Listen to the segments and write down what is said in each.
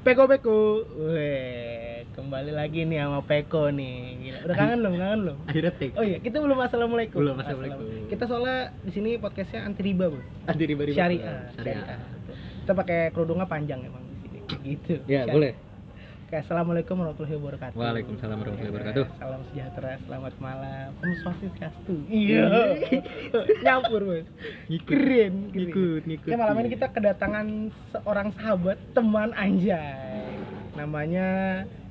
Peko Peko. Weh, kembali lagi nih sama Peko nih. Gila. Udah kangen belum? Kangen belum? Akhirnya take. Oh iya, kita belum assalamualaikum. Belum, assalamualaikum. Kita soalnya di sini podcastnya anti riba, Bro. Anti riba riba. Syariah. Syariah. Kita pakai kerudungnya panjang emang di sini. Gitu. Ya, Syariah. boleh. Oke, assalamualaikum warahmatullahi wabarakatuh. Waalaikumsalam warahmatullahi wabarakatuh. Salam sejahtera, selamat malam. Om Swastiastu. Iya. Nyampur, Bos. Keren, ngikut. Oke, malam ini kita kedatangan seorang sahabat, teman anjay. Namanya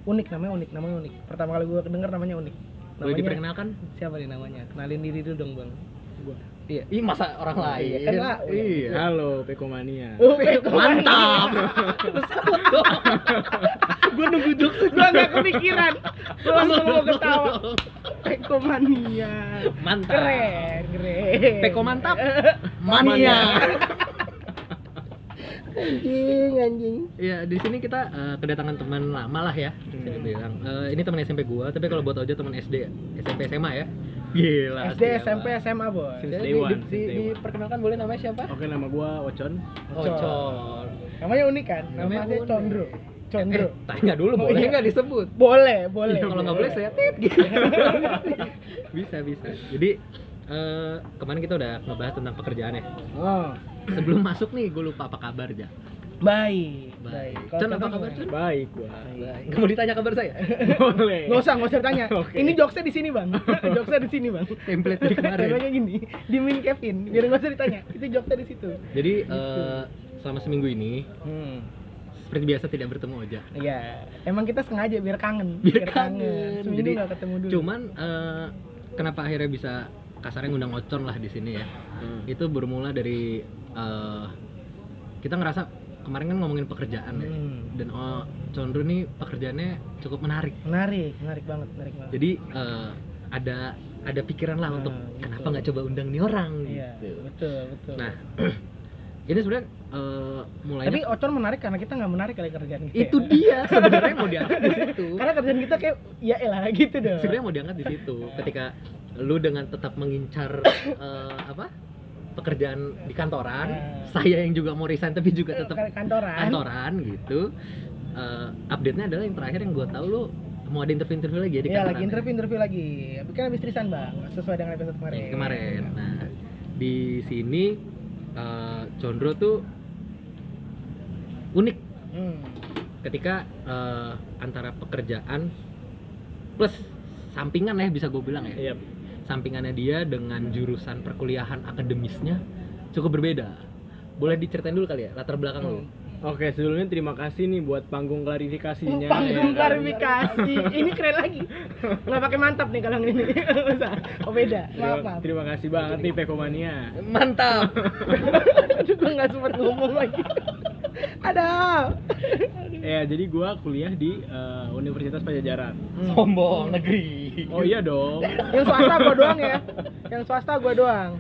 unik, namanya unik, namanya unik. Pertama kali gue denger namanya unik. Boleh Namanya diperkenalkan? siapa nih namanya? Kenalin diri dulu dong, Bang. Gua. Iya. Ih, masa orang lain? Iya, kan lah. Iya, halo Pekomania. Oh, Peko Mantap. gue nunggu jokes gue gak kepikiran gue langsung mau ketawa Peko mania Mantap. keren keren Peko mantap. Mania. Anjing anjing Iya, di sini kita eh, kedatangan teman lama lah ya. Bisa dibilang. Eh, ini teman SMP gua, tapi kalau buat Ojo teman SD, SMP SMA ya. Gila. SD SMP SMA bos Since Jadi day di, one, di, di- one. diperkenalkan boleh namanya siapa? Oke, nama gua Ocon. Ocon. namanya unik kan Namanya namanya. Condro Condro Eh, tanya dulu Oh, boleh iya. nggak disebut? boleh boleh Iya, kalau nggak boleh saya tit gitu. bisa bisa. Jadi eh, kemarin kita udah ngebahas tentang pekerjaan ya. oh Sebelum masuk nih, gue lupa apa kabar ja. baik Baik. Con apa kabar? Con? Baik gua. Baik. Nggak mau ditanya kabar saya? Boleh. Nggak usah, nggak usah tanya. Oke. Ini jokesnya di sini bang. jokesnya di sini bang. Template dari kemarin. Temanya gini, dimin Kevin. Biar nggak usah ditanya. Itu jokesnya di situ. Jadi eh, selama seminggu ini Hmm. seperti biasa tidak bertemu Oja. Iya. Emang kita sengaja biar kangen. Biar kangen. Seminggu Jadi, nggak ketemu dulu. Cuman eh, kenapa akhirnya bisa kasarnya ngundang Ocon lah di sini ya? Hmm. Itu bermula dari eh, kita ngerasa kemarin kan ngomongin pekerjaan ya. Hmm. Dan oh, Condro nih pekerjaannya cukup menarik. Menarik, menarik banget, menarik banget. Jadi eh, ada ada pikiran lah Nah, untuk gitu. kenapa nggak coba undang nih orang Iya, gitu. betul, betul. Nah, ini sebenarnya eh, mulainya tapi Ocon menarik karena kita nggak menarik kali kerjaan kita. itu dia sebenarnya mau diangkat di situ. Karena kerjaan kita kayak ya elah gitu dong. sebenarnya mau diangkat di situ ketika lu dengan tetap mengincar eh, apa pekerjaan di kantoran Eh. saya yang juga mau resign tapi juga tetap Kan- kantoran. kantoran gitu Eh, update-nya adalah yang terakhir yang gue tahu lu mau ada interview-interview lagi ya di Iya, kantoran lagi interview interview lagi. Tapi kan habis trisan bang, sesuai dengan episode kemarin. Yang kemarin nah di sini eh, Condro tuh unik Hmm. ketika eh, antara pekerjaan plus sampingan ya bisa gue bilang ya Iya. Sampingannya dia dengan jurusan perkuliahan akademisnya cukup berbeda. Boleh diceritain dulu kali ya latar belakang lu. Oke, sebelumnya terima kasih nih buat panggung klarifikasinya. Panggung ya kan? klarifikasi. ini keren lagi. Nggak pakai mantap nih kalau ini. Oh beda. Maaf, Terima, maaf. terima kasih banget nih Pekomania. Mantap. Aduh, gue nggak sempat ngomong lagi. Ada. Ya, jadi gua kuliah di eh, Universitas Pajajaran. Sombong negeri. Oh iya dong. Yang swasta gua doang ya. Yang swasta gua doang.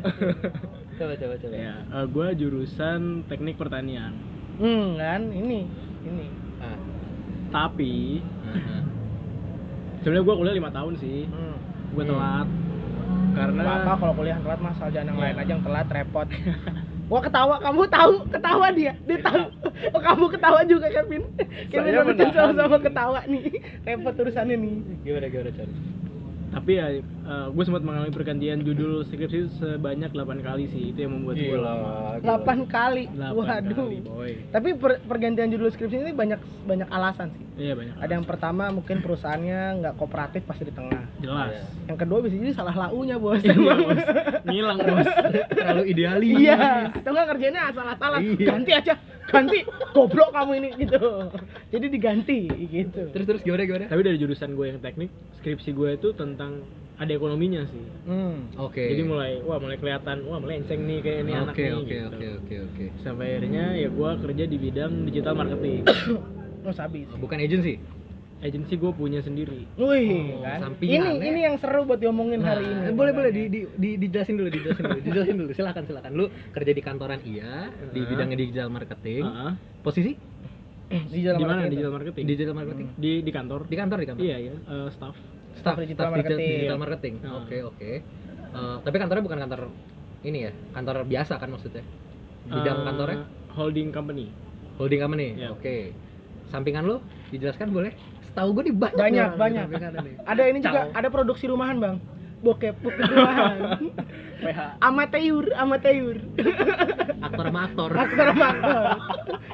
Coba coba coba. Ya, eh, gua jurusan Teknik Pertanian. Hmm, kan ini. Ini. Ah. Tapi ah, sebenarnya gua kuliah lima tahun sih. Hmm. Gua Hmm. telat karena Nggak apa kalau kuliah telat mas, asal jangan yang Iya. lain aja yang telat repot. Gua ketawa, kamu tahu, ketawa dia, dia tahu. Oh kamu ketawa juga Kevin. Kevin sama-sama ketawa nih. Repot urusannya nih. Gimana gimana Chan? Tapi ya gue sempat mengalami pergantian judul skripsi sebanyak 8 kali sih itu yang membuat gue lama 8 kali. 8 Waduh. kali boy Tapi per- pergantian judul skripsi ini banyak banyak alasan sih. iya banyak Ada yang pertama mungkin perusahaannya nggak kooperatif pasti di tengah. jelas Iya. Yang kedua bisa jadi salah launya bos. iya bos ngilang bos Terlalu idealis. Iya, atau nggak kerjanya asal-asalan. Iya. Ganti aja, ganti. Goblok kamu ini gitu. Jadi diganti gitu. Terus terus gimana gimana? tapi dari jurusan gue yang teknik skripsi gue itu tentang ada ekonominya sih Hmm. Oke. jadi mulai wah mulai kelihatan wah melenceng nih kayak ini anak Oke nih oke gitu. oke oke oke. sampai akhirnya ya gue kerja di bidang digital marketing Oh, sabis. Bukan agency. Agensi gue punya sendiri Wih, Oh, kan. sampingan, Ini ya. ini yang seru buat diomongin Nah, hari ini. boleh boleh di, di, di, dijelasin dulu, dijelasin dulu, dijelasin dulu. Silakan silakan. Lu kerja di kantoran iya, di Heeh. bidang digital marketing. Heeh. Posisi di di mana marketing. digital marketing digital marketing. di di kantor Di kantor di kantor. iya ya eh, staff Staff digital marketing. digital marketing. Oke oke. Eh, tapi kantornya bukan kantor ini ya, kantor biasa kan maksudnya. Bidang Eh, kantornya holding company holding company. Iya. Oke. sampingan lo dijelaskan boleh setahu gue di banyak Banyak, nih orang banyak. nih. Ada ini juga, Ciao. ada produksi rumahan bang. Bokep, bokep rumahan. PH amateur, amateur. aktor sama aktor aktor sama aktor.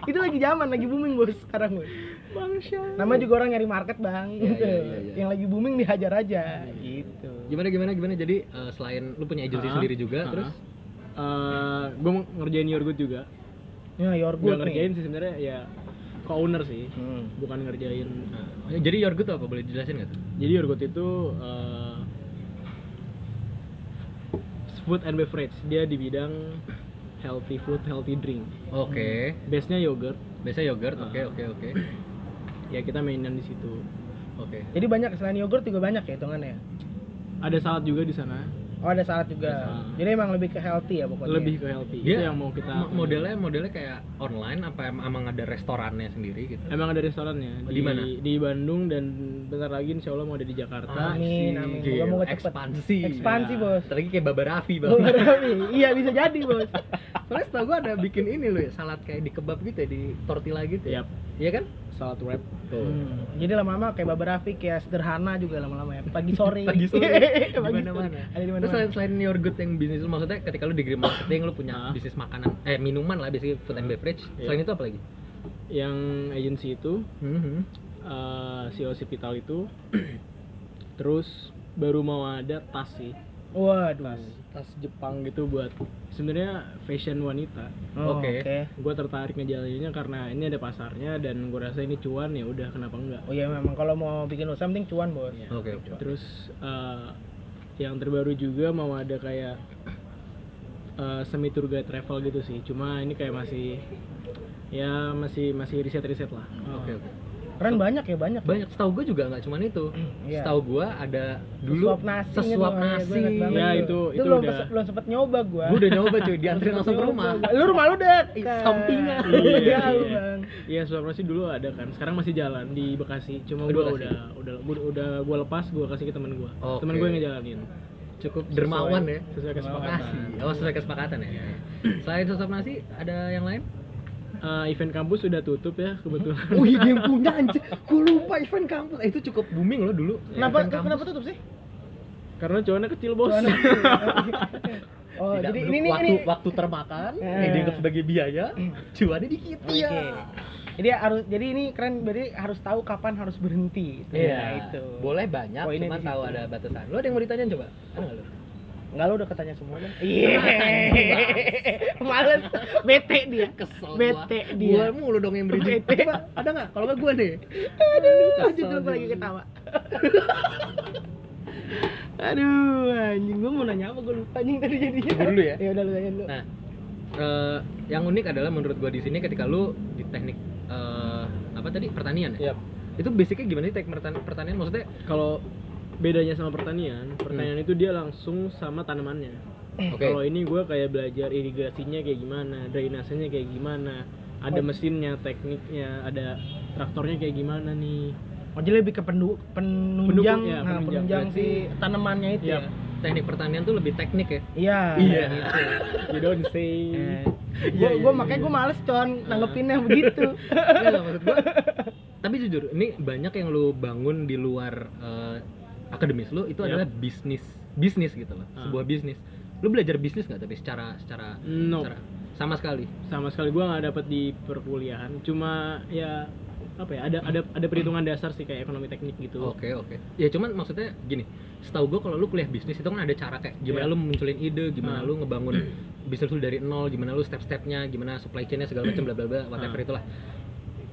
Itu lagi zaman, lagi booming bos sekarang bos. bangsa Namanya juga orang nyari market bang. Iya, gitu. iya, iya, iya. Yang lagi booming dihajar aja. Gitu. gimana gimana gimana jadi eh, selain lu punya agency Ah, sendiri juga ah. terus gue mau ngerjain your good juga Ya, your gue good ngerjain nih. sih sebenarnya ya co-owner sih. Hmm. bukan ngerjain eh, jadi your good apa? Boleh dijelasin nggak tuh? Jadi your good itu eh, food and beverage. Dia di bidang healthy food healthy drink. Oke. Base nya yogurt. Biasa yogurt? Oke Ah. oke oke. Ya kita mainan di situ. Oke. Jadi banyak selain yogurt juga banyak ya hitungannya. ada salad juga di sana Oh ada salad juga. Ada salad. Jadi emang lebih ke healthy ya pokoknya. lebih ke healthy Dia itu yang mau kita mo- modelnya modelnya kayak online apa em- emang ada restorannya sendiri gitu emang ada restorannya Di mana? di Bandung dan bentar lagi insya Allah mau ada di Jakarta Amin, amin. Gila, cepet. ekspansi Ekspansi, Ya. bos. Ntar lagi kayak Baba Raffi bang Oh, Raffi. iya bisa jadi bos. soalnya setahu gua ada bikin ini loh ya salad kayak di kebab gitu ya di tortilla gitu ya Yap, iya kan salad wrap tuh Hmm, Jadi lama-lama kayak Baba Raffi kayak sederhana juga lama-lama ya. Pagi sore. pagi sore Pagi sore. Ada di Terus mana-mana. selain selain your good yang bisnis lu maksudnya ketika lu di green marketing lu punya Ah. bisnis makanan eh minuman lah basically food and beverage. Iya. Selain itu apa lagi? yang agency itu Mhm. eh, si Hospital itu terus baru mau ada tas sih Waduh. tas tas Jepang gitu buat sebenarnya fashion wanita Oh, Oke. Oke. gue tertarik ngejalaninnya karena ini ada pasarnya dan gue rasa ini cuan ya udah kenapa enggak Oh iya memang kalau mau bikin usaha penting cuan bos. Ya. Oke, oke. terus eh, yang terbaru juga mau ada kayak eh, semi tour guide travel gitu sih cuma ini kayak masih ya masih masih riset riset lah Oke, oke. Keren banyak ya banyak. Banyak setahu gua juga nggak cuman itu. Iya. Setahu gua ada dulu Sesuap nasi. sesuap gitu, ya, nasi. gua inget banget Ya, tuh. itu- itu belum udah- belum sempet nyoba gua. Gua udah nyoba cuy, diantri langsung ke rumah. Lu rumah lu. Ih, sampingan. Iya, Iya, iya. Bang. Iya, suap nasi dulu ada kan. Sekarang masih jalan di Bekasi. Cuma Oh, Bekasi. udah udah gua, udah gua lepas, gua kasih ke temen gua. Oke. Temen gua yang ngejalanin. Cukup Sesuai- dermawan ya. sesuai kesepakatan. Nasi. Oh, sesuai kesepakatan ya. Selain sesuap nasi, ada yang lain? Eh, event kampus sudah tutup ya kebetulan. Oh iya dia punya anjir. Gua lupa event kampus. Eh, itu cukup booming loh dulu. Kenapa kampus. kenapa tutup sih? Karena cuannya kecil, Bos. Cuannya Oh, Tidak jadi ini waktu ini. waktu termakan, Eh. yang dianggap sebagai biaya, cuannya dikit Oke. ya. Jadi harus jadi ini keren berarti harus tahu kapan harus berhenti. Itu Iya, ya, itu. Boleh banyak, Poinnya cuma tahu ada batasan. Lo ada yang mau ditanyain coba? Ada nggak lo? Enggak lu udah ketanya semua kan? Iya. Males. Bete dia. Kesel Bete gua. dia. Gua mulu dong yang beri Bete. Coba, ada nggak? Kalau nggak gua deh. Aduh, jujur gue lagi ketawa. Aduh, anjing gue mau nanya apa gue lupa anjing tadi jadinya. Tunggu dulu ya. Ya udah lu tanya dulu. Nah, eh, yang unik adalah menurut gua di sini ketika lu di teknik eh, apa tadi pertanian ya? Yap. Itu basicnya gimana sih teknik pertanian maksudnya? Kalau bedanya sama pertanian, pertanian itu dia langsung sama tanamannya. Oke. Kalau ini gua kayak belajar irigasinya kayak gimana, drainasenya kayak gimana, ada Oh. mesinnya, tekniknya, ada traktornya kayak gimana nih. Oh, jadi lebih ke pendu, penunjang, Pendukung, ya, nah, penunjang. penunjang si tanamannya itu Yap. ya. Teknik pertanian tuh lebih teknik ya? Iya. Iya. gitu. You don't say. Eh, Iya, gua, iya, gua iya, makanya iya. gua males con nanggepinnya begitu. Iya maksud gua. Tapi jujur, ini banyak yang lu bangun di luar eh, akademis lu itu Yap. adalah bisnis, bisnis gitu loh, Ah. sebuah bisnis. Lu belajar bisnis nggak tapi secara secara, No. secara sama sekali? sama sekali gua nggak dapet di perkuliahan cuma ya apa ya ada ada ada perhitungan dasar sih kayak ekonomi teknik gitu Oke oke. Ya cuman maksudnya gini, setahu gua kalau lu kuliah bisnis itu kan ada cara kayak gimana Iya. lu munculin ide, gimana Ah. lu ngebangun bisnis lu dari nol, gimana lu step-stepnya, gimana supply chainnya segala macam bla bla bla whatever Ah. itulah.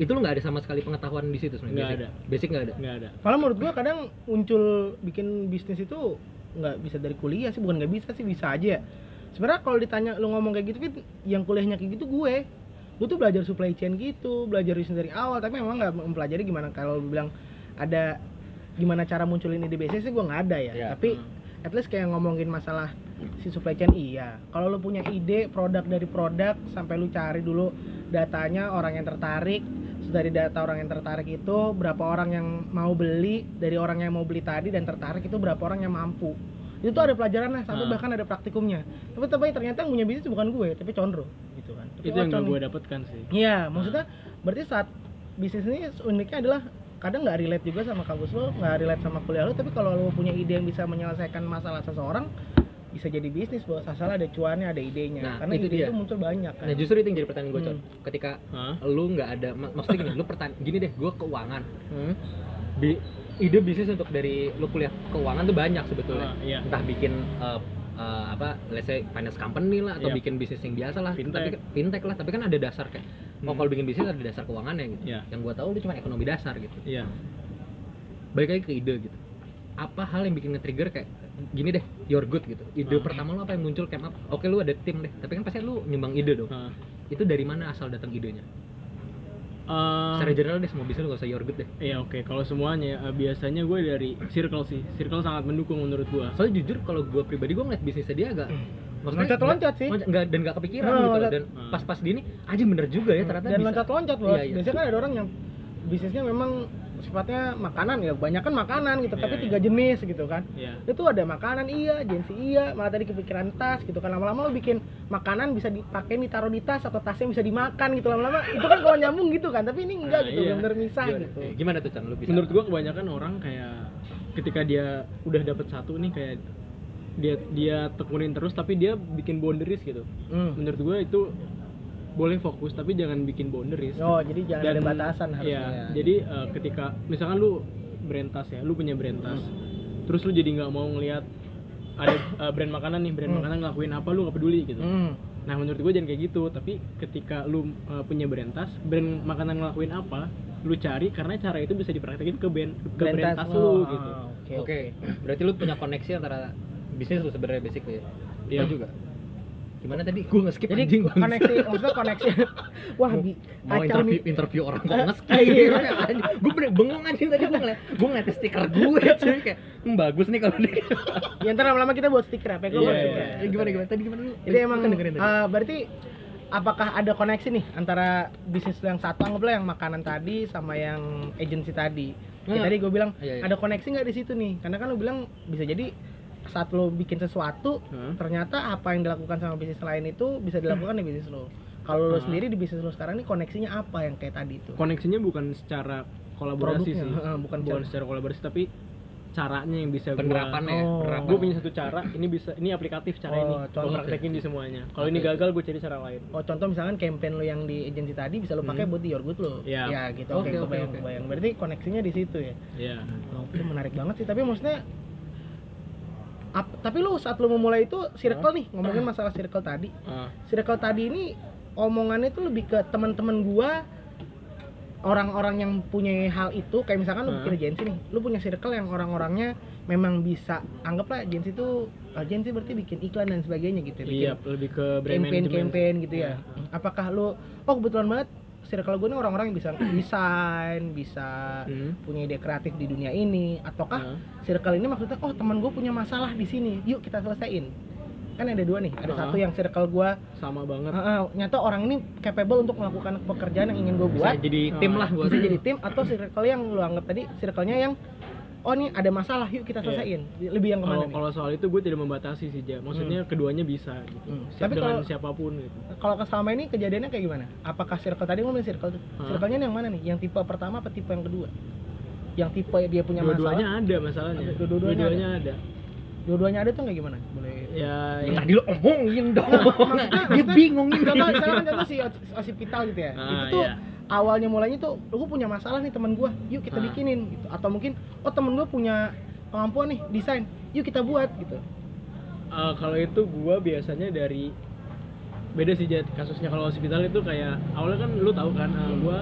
Itu lu nggak ada sama sekali pengetahuan di situ sebenarnya. Nggak basic. ada. Basic nggak ada. nggak ada Kalau menurut gua kadang muncul bikin bisnis itu nggak bisa dari kuliah sih, bukan nggak bisa sih bisa aja ya. Sebenarnya kalau ditanya lu ngomong kayak gitu kan yang kuliahnya kayak gitu gue. Gue tuh belajar supply chain gitu, belajar bisnis dari awal, tapi memang nggak mempelajari gimana kalau bilang ada gimana cara munculin ide bisnis sih gue nggak ada ya. Ya, Tapi hmm. at least kayak ngomongin masalah si supply chain iya. Kalau lu punya ide produk dari produk sampai lu cari dulu datanya orang yang tertarik, dari data orang yang tertarik itu berapa orang yang mau beli, dari orang yang mau beli tadi dan tertarik itu berapa orang yang mampu. Itu tuh ada pelajarannya sampai Ah. bahkan ada praktikumnya. Tapi tapi ternyata yang punya bisnis bukan gue, tapi Condro gitu kan. Tapi itu yang gue dapatkan sih Iya, maksudnya berarti saat bisnis ini uniknya adalah kadang nggak relate juga sama kampus lo nggak relate sama kuliah lo tapi kalau lo punya ide yang bisa menyelesaikan masalah seseorang bisa jadi bisnis bos asal ada cuannya ada idenya Nah, karena itu ide dia. itu muncul banyak kan Nah justru itu yang jadi pertanyaan gue, Con. Hmm. Ketika Hah? lu nggak ada, mak- maksudnya gini, lu pertanyaan, gini deh, gue keuangan. Hmm? Bi- ide bisnis untuk dari lu kuliah keuangan tuh banyak sebetulnya. Ah, iya. Entah bikin eh, eh, apa, let's say finance company lah, atau Iya. bikin bisnis yang biasa lah. Fintech. Tapi kan- fintech lah, tapi kan ada dasar kayak, oh Hmm. kalau bikin bisnis ada dasar keuangannya gitu. Iya. Yang gue tahu itu cuma ekonomi dasar gitu. Iya. Balik lagi ke ide gitu. Apa hal yang bikin nge-trigger kayak gini deh, you're good gitu. Ide Ah. pertama lu apa yang muncul kayak apa? Oke lu ada tim deh, tapi kan pasti lu nyumbang ide dong. Hah. Itu dari mana asal datang idenya? Eh, Secara general deh semua bisnis lu gak usah you're good deh. Iya oke, kalau semuanya eh, biasanya gue dari circle sih. Circle sangat mendukung menurut gue. Soalnya jujur kalau gue pribadi gue ngeliat bisnisnya dia agak Loncat-loncat sih. loncat- nggak- dan gak kepikiran Oh, gitu loh. loncat. dan Hmm. pas-pas di ini aja bener juga ya ternyata dan bisa. loncat-loncat bos Iya, iya. biasanya kan ada orang yang bisnisnya memang sifatnya makanan ya kebanyakan makanan gitu Iya, tapi iya. tiga jenis gitu kan Iya. itu ada makanan iya agensi iya malah tadi kepikiran tas gitu kan lama-lama lo bikin makanan bisa dipakai ditaruh di tas atau tasnya bisa dimakan gitu lama-lama itu kan kalau nyambung gitu kan tapi ini enggak Nah, gitu iya. bener misah gimana, gitu gimana tuh Chan lu bisa Menurut gue kebanyakan orang kayak ketika dia udah dapet satu nih kayak dia dia tekunin terus tapi dia bikin boundaries gitu. Hmm. Menurut gue itu boleh fokus tapi jangan bikin boundaries. oh jadi jangan ada Dan- batasan harusnya Iya, ya. jadi eh, ketika misalkan lu brand tas ya, lu punya brand tas, terus lu jadi nggak mau ngelihat ada eh, brand makanan nih, brand Hmm. makanan ngelakuin apa lu nggak peduli gitu. Hmm. Nah menurut gue jangan kayak gitu, tapi ketika lu eh, punya brand tas, brand makanan ngelakuin apa, lu cari karena cara itu bisa dipraktekin ke brand ke brand, tas, oh, lu gitu. oke oke berarti lu punya koneksi antara bisnis lu sebenarnya basic ya Iya. Juga gimana tadi? Gue nge-skip jadi anjing. koneksi maksudnya koneksi. Wah bi mau kacau interview nih interview orang kok nge-skip. Iya. gue bener bengong anjing tadi gue ngeliat gue ngeliat stiker gue cuy. Kayak hmm, bagus nih kalau dia. Ya ntar lama-lama kita buat stiker apa? Ya iya, stiker. Eh, gimana gimana? Tadi gimana lu Jadi emang eh, berarti apakah ada koneksi nih antara bisnis yang satu anggaplah yang makanan tadi sama yang agensi tadi. Ya, tadi gue bilang Iya, iya. ada koneksi nggak di situ nih? Karena kan lu bilang bisa jadi saat lo bikin sesuatu Hah? ternyata apa yang dilakukan sama bisnis lain itu bisa dilakukan di bisnis lo. Kalau lo Hmm. sendiri di bisnis lo sekarang ini koneksinya apa yang kayak tadi itu? Koneksinya bukan secara kolaborasi Produknya, sih, heeh, bukan bukan cara- secara kolaborasi tapi caranya yang bisa penerapannya ya Oh. penerapan Gue punya satu cara, ini bisa, ini aplikatif cara Oh, ini. contoh. Gue praktekin di semuanya. Kalau ini Oke. gagal, gue cari cara lain. Oh contoh misalkan campaign lo yang di agensi tadi bisa lo pakai Hmm. buat di your good lo. Iya. Ya gitu. Oke, Oke, oke, kebayang, oke. kebayang. Berarti koneksinya di situ ya. Iya. Oh, itu menarik banget sih, tapi maksudnya ap- tapi lu saat lu memulai itu circle nih, ngomongin masalah circle tadi. Circle tadi ini omongannya itu lebih ke teman-teman gua orang-orang yang punya hal itu kayak misalkan lu bikin agensi nih, lu punya circle yang orang-orangnya memang bisa anggaplah agensi itu agensi berarti bikin iklan dan sebagainya gitu bikin iya, lebih ke brand campaign management. campaign gitu ya. Iya. Apakah lu oh kebetulan banget circle gue ini orang-orang yang bisa desain, bisa Hmm. punya ide kreatif di dunia ini ataukah Ah. circle ini maksudnya oh teman gue punya masalah di sini yuk kita selesaiin kan ada dua nih ada Ah. satu yang circle gue sama banget. nyata orang ini capable untuk melakukan pekerjaan yang ingin gue bisa buat jadi tim Ah. lah buat bisa jadi tim atau circle yang lu anggap tadi circle-nya yang oh nih ada masalah yuk kita Iya. selesaiin lebih yang ke mana Kalau nih Hmm. kalau soal itu gue tidak membatasi sih, Ja. Maksudnya keduanya bisa gitu. Hmm. Siap Tapi dengan kalau- siapa pun gitu. kalau ke selama ini kejadiannya kayak gimana apakah circle tadi ngomongin circle tuh Ah. circle-nya yang mana nih yang tipe pertama apa tipe yang kedua yang tipe dia punya Dua-duanya masalah ada masalahnya. Ada, dua-duanya Dua-duanya ada. dua-duanya ada tuh kayak gimana boleh Ya, yang ya. tadi lu omongin dong maksudnya- dia maksudnya- bingung ini contoh misalkan contoh si Os- osipital gitu ya Ah, itu tuh iya. Awalnya mulainya tuh lu punya masalah nih teman gua yuk kita Ah. bikinin gitu atau mungkin oh temen gua punya kemampuan nih desain yuk kita buat gitu Eh, kalau itu gua biasanya dari beda sih Jat. kasusnya kalau hospital itu kayak awalnya kan lu tahu kan eh, gua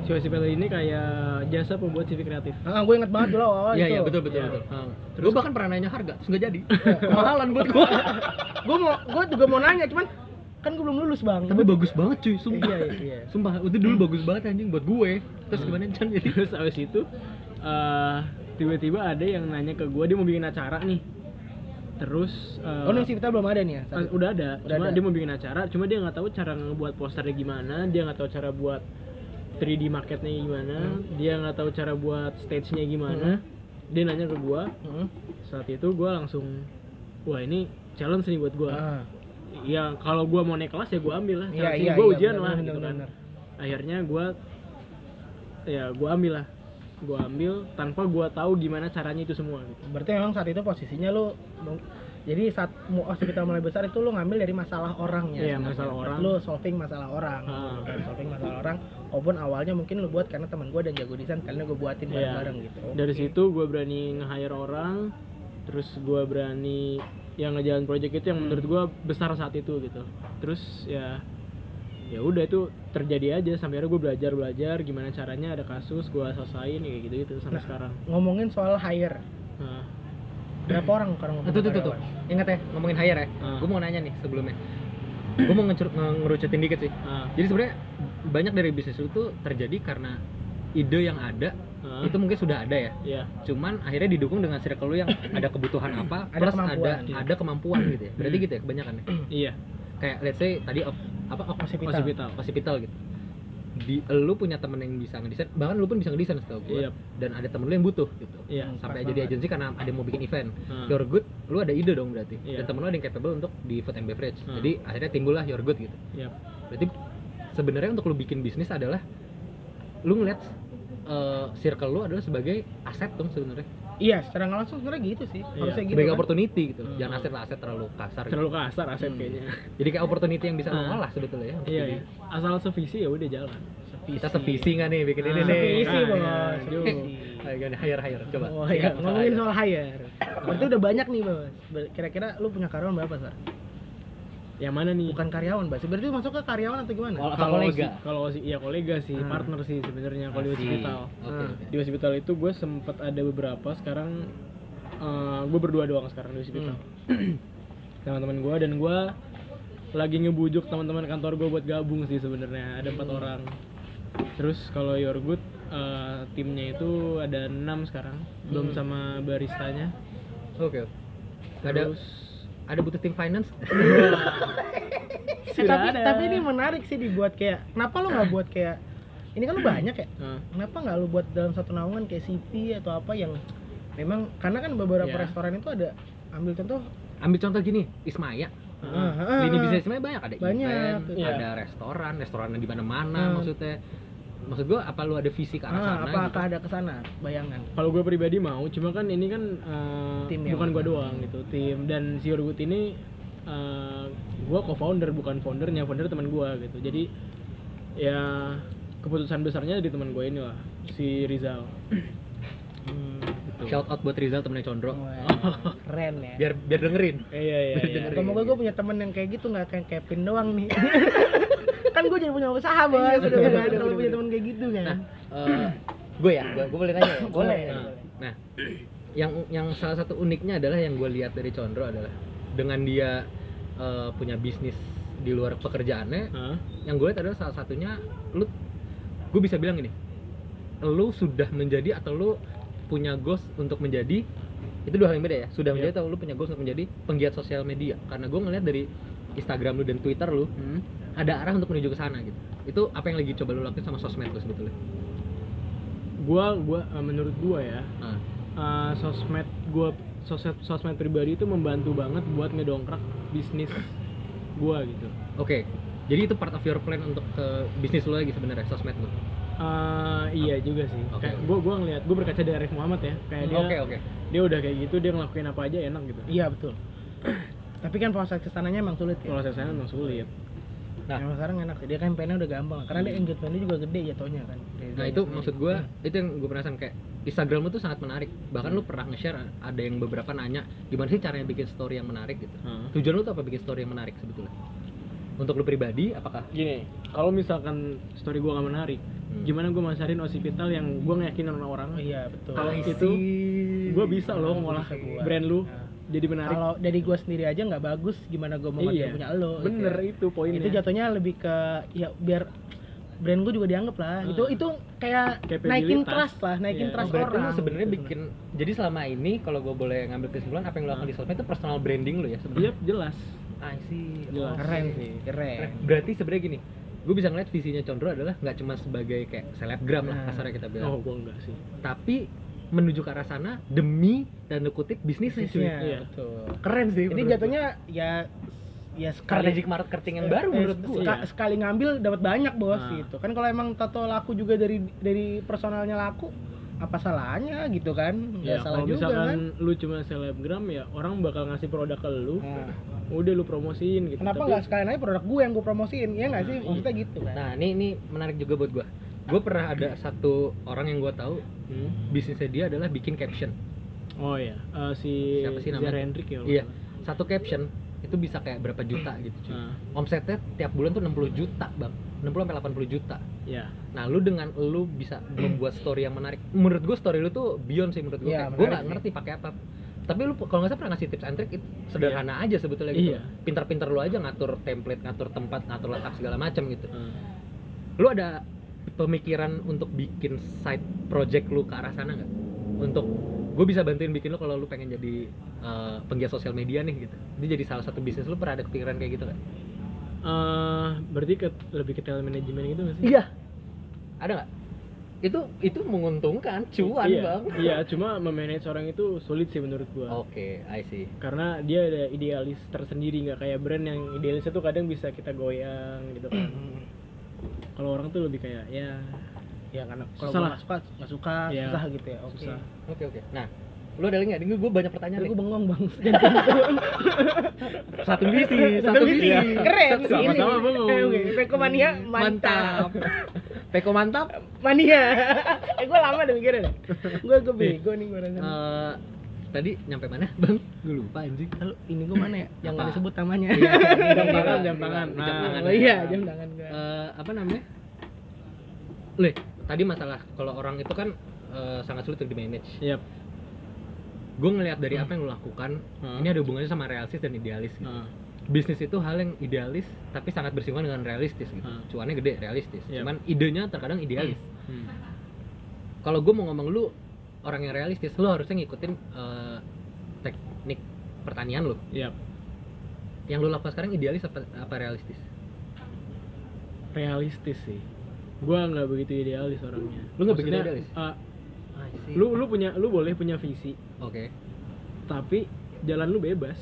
si hospital ini kayak jasa pembuat CV kreatif ah gue inget banget dulu awal Iya itu iya betul betul Iya. betul. Terus- Terus gue bahkan pernah nanya harga, terus nggak jadi. Kemahalan buat gue. gue mau gue juga mau nanya cuman kan gue belum lulus bang Tapi bagus banget cuy, sumpah. iya iya, iya. Sumpah, itu dulu bagus banget anjing buat gue. Terus gimana Chan jadi? terus abis itu eh, tiba-tiba ada yang nanya ke gua dia mau bikin acara nih terus eh, oh nih kita belum ada nih ya eh, udah ada Udah cuma ada. dia mau bikin acara cuma dia nggak tahu cara ngebuat posternya gimana dia nggak tahu cara buat 3D marketnya gimana dia nggak tahu cara buat stage-nya gimana dia nanya ke gua Hmm. saat itu gua langsung wah ini challenge nih buat gua Ah. Ya kalau gua mau naik kelas ya gua ambil lah Iya, Challenge iya, gua iya, ujian benar, lah benar, gitu kan benar. akhirnya gua ya gue ambil lah gue ambil tanpa gue tahu gimana caranya itu semua gitu berarti memang saat itu posisinya lu lu- jadi saat mau hospital mulai besar itu lu ngambil dari masalah orangnya Iya, masalah orang. lu solving masalah orang Ah. Solving masalah orang walaupun awalnya mungkin lu buat karena teman gua dan jago desain karena gue buatin Iya. bareng-bareng gitu dari situ gue berani nge-hire orang terus gue berani yang ngejalan project itu yang menurut gue besar saat itu gitu. Terus ya ya udah itu terjadi aja. Sampai akhirnya gue belajar belajar gimana caranya ada kasus gue selesain kayak gitu gitu sampai Nah. sekarang. ngomongin soal hire. Nah, berapa orang sekarang ngomongin tuh tuh tuh, tuh. ingat ya ngomongin hire ya? Ah. gue mau nanya nih sebelumnya. Gue mau ngerucutin dikit sih. Nah, jadi sebenarnya banyak dari bisnis lu tuh terjadi karena ide yang ada itu mungkin sudah ada ya. Ya cuman akhirnya didukung dengan circle lu yang ada kebutuhan apa Ada plus kemampuan, ada gitu. ada kemampuan gitu ya. Berarti Hmm. gitu ya kebanyakan ya iya. Kayak let's say tadi op, apa op, Hospital. hospital hospital gitu. Di lu punya temen yang bisa ngedesain bahkan lu pun bisa ngedesain setahu gue Iya. dan ada temen lu yang butuh gitu. Iya. Hmm. sampai jadi agensi karena ada yang mau bikin event. Your good lu ada ide dong berarti. Iya. dan temen lu ada yang capable untuk di food and beverage. Hmm. jadi akhirnya timbullah your good gitu. Iya. Berarti sebenarnya untuk lu bikin bisnis adalah lu ngeliat eh, circle lu adalah sebagai aset dong sebenarnya iya secara nggak langsung sebenarnya gitu sih Iya. harusnya gitu sebagai kan. opportunity gitu Hmm. jangan aset lah aset terlalu kasar gitu. terlalu kasar aset Hmm. kayaknya jadi kayak opportunity yang bisa lu Ah. olah sebetulnya ya iya iya asal sevisi ya udah jalan kita sevisi nggak nih bikin ini Ah, nih sevisi Ah, bos iya, sevisi. Ayo hire hire coba Oh iya, ngomongin soal hire. Berarti udah banyak nih, Bos. Kira-kira lu punya karyawan berapa, Sar? Yang mana nih Bukan karyawan, Bos. Berarti masuk ke karyawan atau gimana? Oh, kalau kolega. si- kalau si ya kolega sih Ah. partner sih sebenarnya kalau di hospital Oke, Ah. oke. di hospital itu gue sempet ada beberapa sekarang gue berdua doang sekarang di hospital teman-teman gue dan gue lagi ngebujuk teman-teman kantor gue buat gabung sih sebenarnya ada empat orang terus kalau your good eh, timnya itu ada enam sekarang belum Hmm. sama baristanya oke ada terus ada butuh tim finance Eh, tapi, ada. tapi ini menarik sih dibuat kayak kenapa lu nggak buat kayak ini kan lu banyak ya Nah, kenapa nggak lu buat dalam satu naungan kayak CV atau apa yang memang karena kan beberapa Ya. restoran itu ada ambil contoh ambil contoh gini Ismaya ah, ah, lini ah. bisnis Ismaya banyak ada Banyak, event iya. ada restoran restoran di mana-mana Hmm. maksudnya maksud gua apa lu ada visi ke arah Ah, sana apakah gitu? ada ke sana bayangan kalau gue pribadi mau cuma kan ini kan eh, Tim yang bukan gue doang gitu tim dan si Good ini gue co-founder bukan foundernya founder teman gue gitu jadi ya keputusan besarnya di teman gue ini lah si Rizal hmm. gitu. shout out buat Rizal temennya Condro Wah, keren ya biar biar dengerin Eh, iya iya iya. Semoga gue punya temen yang kayak gitu nggak kayak Kevin doang nih. kan gue jadi punya usaha bos. Iya, Udah bener, bener, Kalau bener, punya temen kayak gitu kan. nah gue ya gue boleh nanya ya Boleh. Nah. Nah, yang yang salah satu uniknya adalah yang gue lihat dari Condro adalah dengan dia eh, punya bisnis di luar pekerjaannya, Hah? yang gue lihat adalah salah satunya lu gue bisa bilang gini, lu sudah menjadi atau lu punya goals untuk menjadi itu dua hal yang beda ya. Sudah Iya. menjadi atau lu punya goals untuk menjadi penggiat sosial media. Karena gue ngeliat dari Instagram lu dan Twitter lu Hmm? ada arah untuk menuju ke sana gitu. Itu apa yang lagi coba lu lakuin sama sosmed lu sebetulnya? gua gua eh, menurut gua ya Nah, eh, sosmed gua sosmed sosmed pribadi itu membantu banget buat ngedongkrak bisnis gua gitu Oke, jadi itu part of your plan untuk ke bisnis lo lagi sebenarnya sosmed lo. Eh, iya juga sih Oke. kayak gua gua ngeliat gua berkaca dari Arif Muhammad ya kayak dia Oke oke. dia udah kayak gitu dia ngelakuin apa aja enak gitu Iya betul. Tapi kan proses ke sananya emang sulit ya. kalau saya memang sulit Nah. Emang sekarang enak sih. Dia kan pennya udah gampang. Karena dia engagementnya juga gede jatuhnya kan. Nah itu maksud gue, itu yang gue penasaran kayak Instagram lo tuh sangat menarik. Bahkan lo pernah nge-share ada yang beberapa nanya gimana sih caranya bikin story yang menarik gitu. Hah. Tujuan lo tuh apa bikin story yang menarik sebetulnya? Untuk lo pribadi, apakah? gini kalau misalkan story gua nggak menarik Hmm. gimana gua masarin hospital yang gua ngeyakinin orang-orang Oh, iya betul. Kalau itu, gua bisa loh ngolah gua. brand lu Nah. Jadi menarik Kalau dari gue sendiri aja nggak bagus, gimana gue mau Iya. punya lo? gitu bener ya. itu poinnya Itu jatuhnya lebih ke ya biar brand gue juga dianggap lah. Hmm. Itu itu kayak naikin trust lah, naikin. Oh, trust berarti orang. sebenarnya gitu bikin jadi selama ini kalau gue boleh ngambil kesimpulan apa yang lo lakukan di sosmed itu personal branding lo ya sebenarnya. Iya jelas I see. Jelas. Keren sih, Keren. keren. Berarti sebenarnya gini, gue bisa ngeliat visinya Condro adalah nggak cuma sebagai kayak selebgram lah Nah. kasarnya kita oh bilang, gua enggak sih tapi menuju ke arah sana demi dan kutip bisnisnya cuy. Iya. betul. Keren sih. Ini jatuhnya ya ya sekali strategic marketing yang baru eh, menurut gua seka- Iya. sekali ngambil dapat banyak bos Nah. gitu kan kalau emang tato laku juga dari dari personalnya laku apa salahnya gitu kan nggak ya salah kalau juga misalkan kan lu cuma selebgram ya orang bakal ngasih produk ke lu Nah, udah lu promosiin gitu kenapa Tapi- nggak sekalian aja produk gue yang gue promosiin ya nggak Nah, sih iya. maksudnya gitu kan nah ini ini menarik juga buat gua gue pernah ada satu orang yang gua tahu Hmm? bisnisnya dia adalah bikin caption oh ya eh, si Siapa sih namanya? Hendrik ya iya satu caption itu bisa kayak berapa juta gitu cuy. Nah, omsetnya tiap bulan tuh 60 juta bang 60 sampai 80 juta ya Nah, lu dengan lu bisa membuat story yang menarik. Menurut gue story lu tuh beyond sih menurut gue. Iya, gue menarik nggak sih. ngerti pakai apa. Tapi lu kalau nggak salah pernah ngasih tips and trick itu sederhana aja sebetulnya gitu. Iya. Pintar-pintar lu aja ngatur template, ngatur tempat, ngatur letak segala macam gitu. Eh, Lu ada pemikiran untuk bikin side project lu ke arah sana nggak? Untuk gue bisa bantuin bikin lu kalau lu pengen jadi eh, penggiat sosial media nih gitu. Ini jadi salah satu bisnis lu pernah ada kepikiran kayak gitu kan? eh, berarti ke, lebih ke telemanagement gitu nggak sih Iya. Ada nggak? Itu itu menguntungkan, cuan iya, bang. iya cuma memanage orang itu sulit sih menurut gua Oke, I see. karena dia ada idealis tersendiri nggak kayak brand yang idealisnya tuh kadang bisa kita goyang gitu kan Hmm. Kalau orang tuh lebih kayak ya ya karena kalau gue nggak suka nggak suka Iya. susah gitu ya oke Oke oke. Nah, lu ada lagi nggak? Gue banyak pertanyaan nih. gue bengong bang Satu visi, satu visi. keren Sama-sama ini. bengong. Eh, oke. Peko mania mantap, Peko mantap. mania eh gue lama deh mikirnya gue gue bego nih gue rasanya Eh, tadi nyampe mana, Bang? Gue lupa anjing. Lalu ini gue mana ya yang nggak Apa? disebut namanya Iya, jam tangan jam tangan Jam nah tangan. oh iya jam tangan gue Eh, apa namanya? Leh, tadi masalah kalau orang itu kan eh, sangat sulit untuk di manage. Yap. Gue ngelihat dari apa yang lu lakukan, Hmm. ini ada hubungannya sama realistis dan idealis. Gitu. Nah, Bisnis itu hal yang idealis, tapi sangat bersinggungan dengan realistis gitu. Hmm. Cuannya gede, realistis. Yap. Cuman idenya terkadang idealis. hmm. kalau gue mau ngomong lu orang yang realistis lu harusnya ngikutin eh, teknik pertanian lu. Yap. yang lu lakukan sekarang idealis apa, apa realistis? Realistis sih. Gua nggak begitu idealis orangnya. Lu nggak begitu Maksudnya, idealis? eh, lu lu punya lu boleh punya visi. Oke. Tapi jalan lu bebas.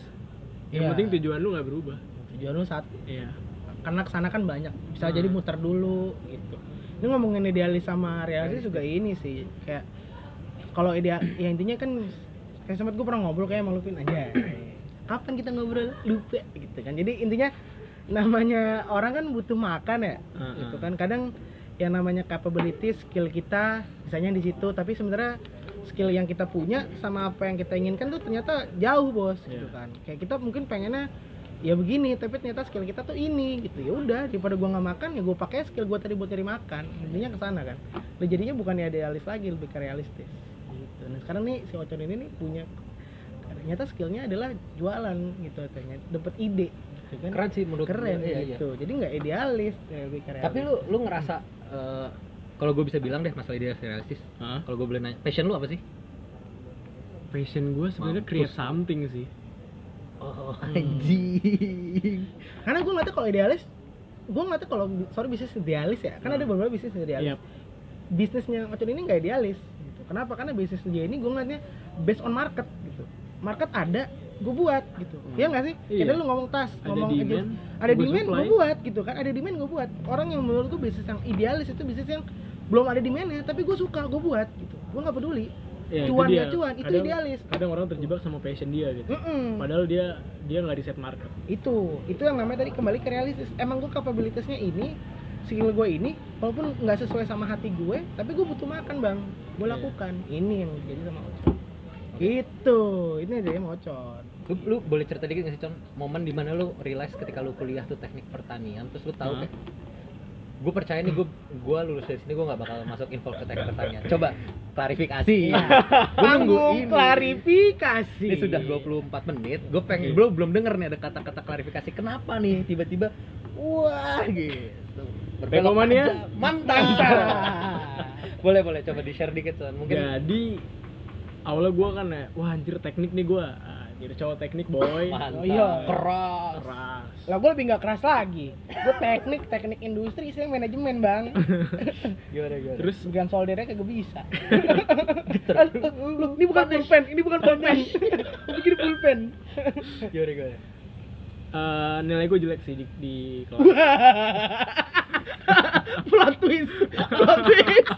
Yang Iya. penting tujuan lu nggak berubah. Tujuan lu saat iya. Karena ke sana kan banyak. Bisa Hmm. jadi muter dulu gitu. Ini ngomongin idealis sama realistis. juga ini sih. Kayak kalau ideal ya intinya kan kayak sempat gue pernah ngobrol kayak sama Lupin aja. Kapan kita ngobrol lupa gitu kan. Jadi intinya namanya orang kan butuh makan ya. Heeh. gitu kan. Kadang yang namanya capability skill kita misalnya di situ tapi sebenarnya skill yang kita punya sama apa yang kita inginkan tuh ternyata jauh bos. Gitu Iya. kan. Kayak kita mungkin pengennya ya begini tapi ternyata skill kita tuh ini gitu. Ya udah daripada gua nggak makan ya gua pakai skill gua tadi buat cari makan. Intinya ke sana kan. Nah, jadinya bukan idealis lagi lebih ke realistis nah sekarang nih si Ocon ini nih punya ternyata skillnya adalah jualan gitu ternyata dapat ide gitu kan keren sih menurut keren gua, iya, iya. gitu jadi nggak idealis ya, lebih ke tapi lu lu ngerasa eh, kalau gue bisa bilang deh masalah idealis realistis Hah? kalau gue boleh nanya passion lu apa sih passion gue sebenarnya Mampus. create something sih oh anjing. karena gue ngeliatnya kalau idealis gue ngeliatnya kalau sorry bisnis idealis ya kan ada Hmm. beberapa bisnis idealis Yap. bisnisnya Ocon ini nggak idealis. Kenapa? Karena bisnis dia ini gue ngeliatnya based on market gitu. Market ada gue buat gitu. Hmm. Iya nggak sih? Iya. kita lu ngomong tas ada ngomong demand ada gua demand supply. gue buat gitu kan. Ada demand gue buat. Orang yang menurut gue bisnis yang idealis itu bisnis yang belum ada demandnya tapi gue suka gue buat gitu. Gue nggak peduli. Ya, itu cuan dia. nggak cuan itu Kadang- idealis. kadang orang terjebak sama passion dia gitu. Mm-mm. padahal dia dia nggak di set market. Itu. Itu yang namanya tadi kembali ke realistis. Emang gue kapabilitasnya ini skill gue ini walaupun nggak sesuai sama hati gue tapi gue butuh makan bang. Gue lakukan. Ini yang jadi sama Ocon. Itu ini dia sama Ocon. Lu, lu boleh cerita dikit nggak sih con? Momen di mana lu realize ketika lu kuliah tuh teknik pertanian terus lu tahu Hah? kayak gue percaya nih gue gue lulus dari sini gue nggak bakal masuk info ke teknik pertanian. Coba klarifikasi. Iya. gue nunggu Tanggung ini. klarifikasi. Ini sudah 24 menit gue pengen belum belum denger nih ada kata-kata klarifikasi. Kenapa nih tiba-tiba wah gitu. Berbelok Pekomania? tajam. mantap. Boleh boleh coba di share dikit son. Mungkin jadi awalnya gue kan ya wah anjir teknik nih gue anjir cowok teknik boy. Mantap. Oh, iya. keras. Keras. Lah gue lebih nggak keras lagi. Gue teknik teknik industri saya manajemen bang. Gimana gimana? Terus? Bukan soldernya kagak bisa. Ini bukan pulpen ini bukan pulpen. Bikin pulpen. Gimana gimana? Eh, nilai gue jelek sih di, di kelas. Plot twist plot twist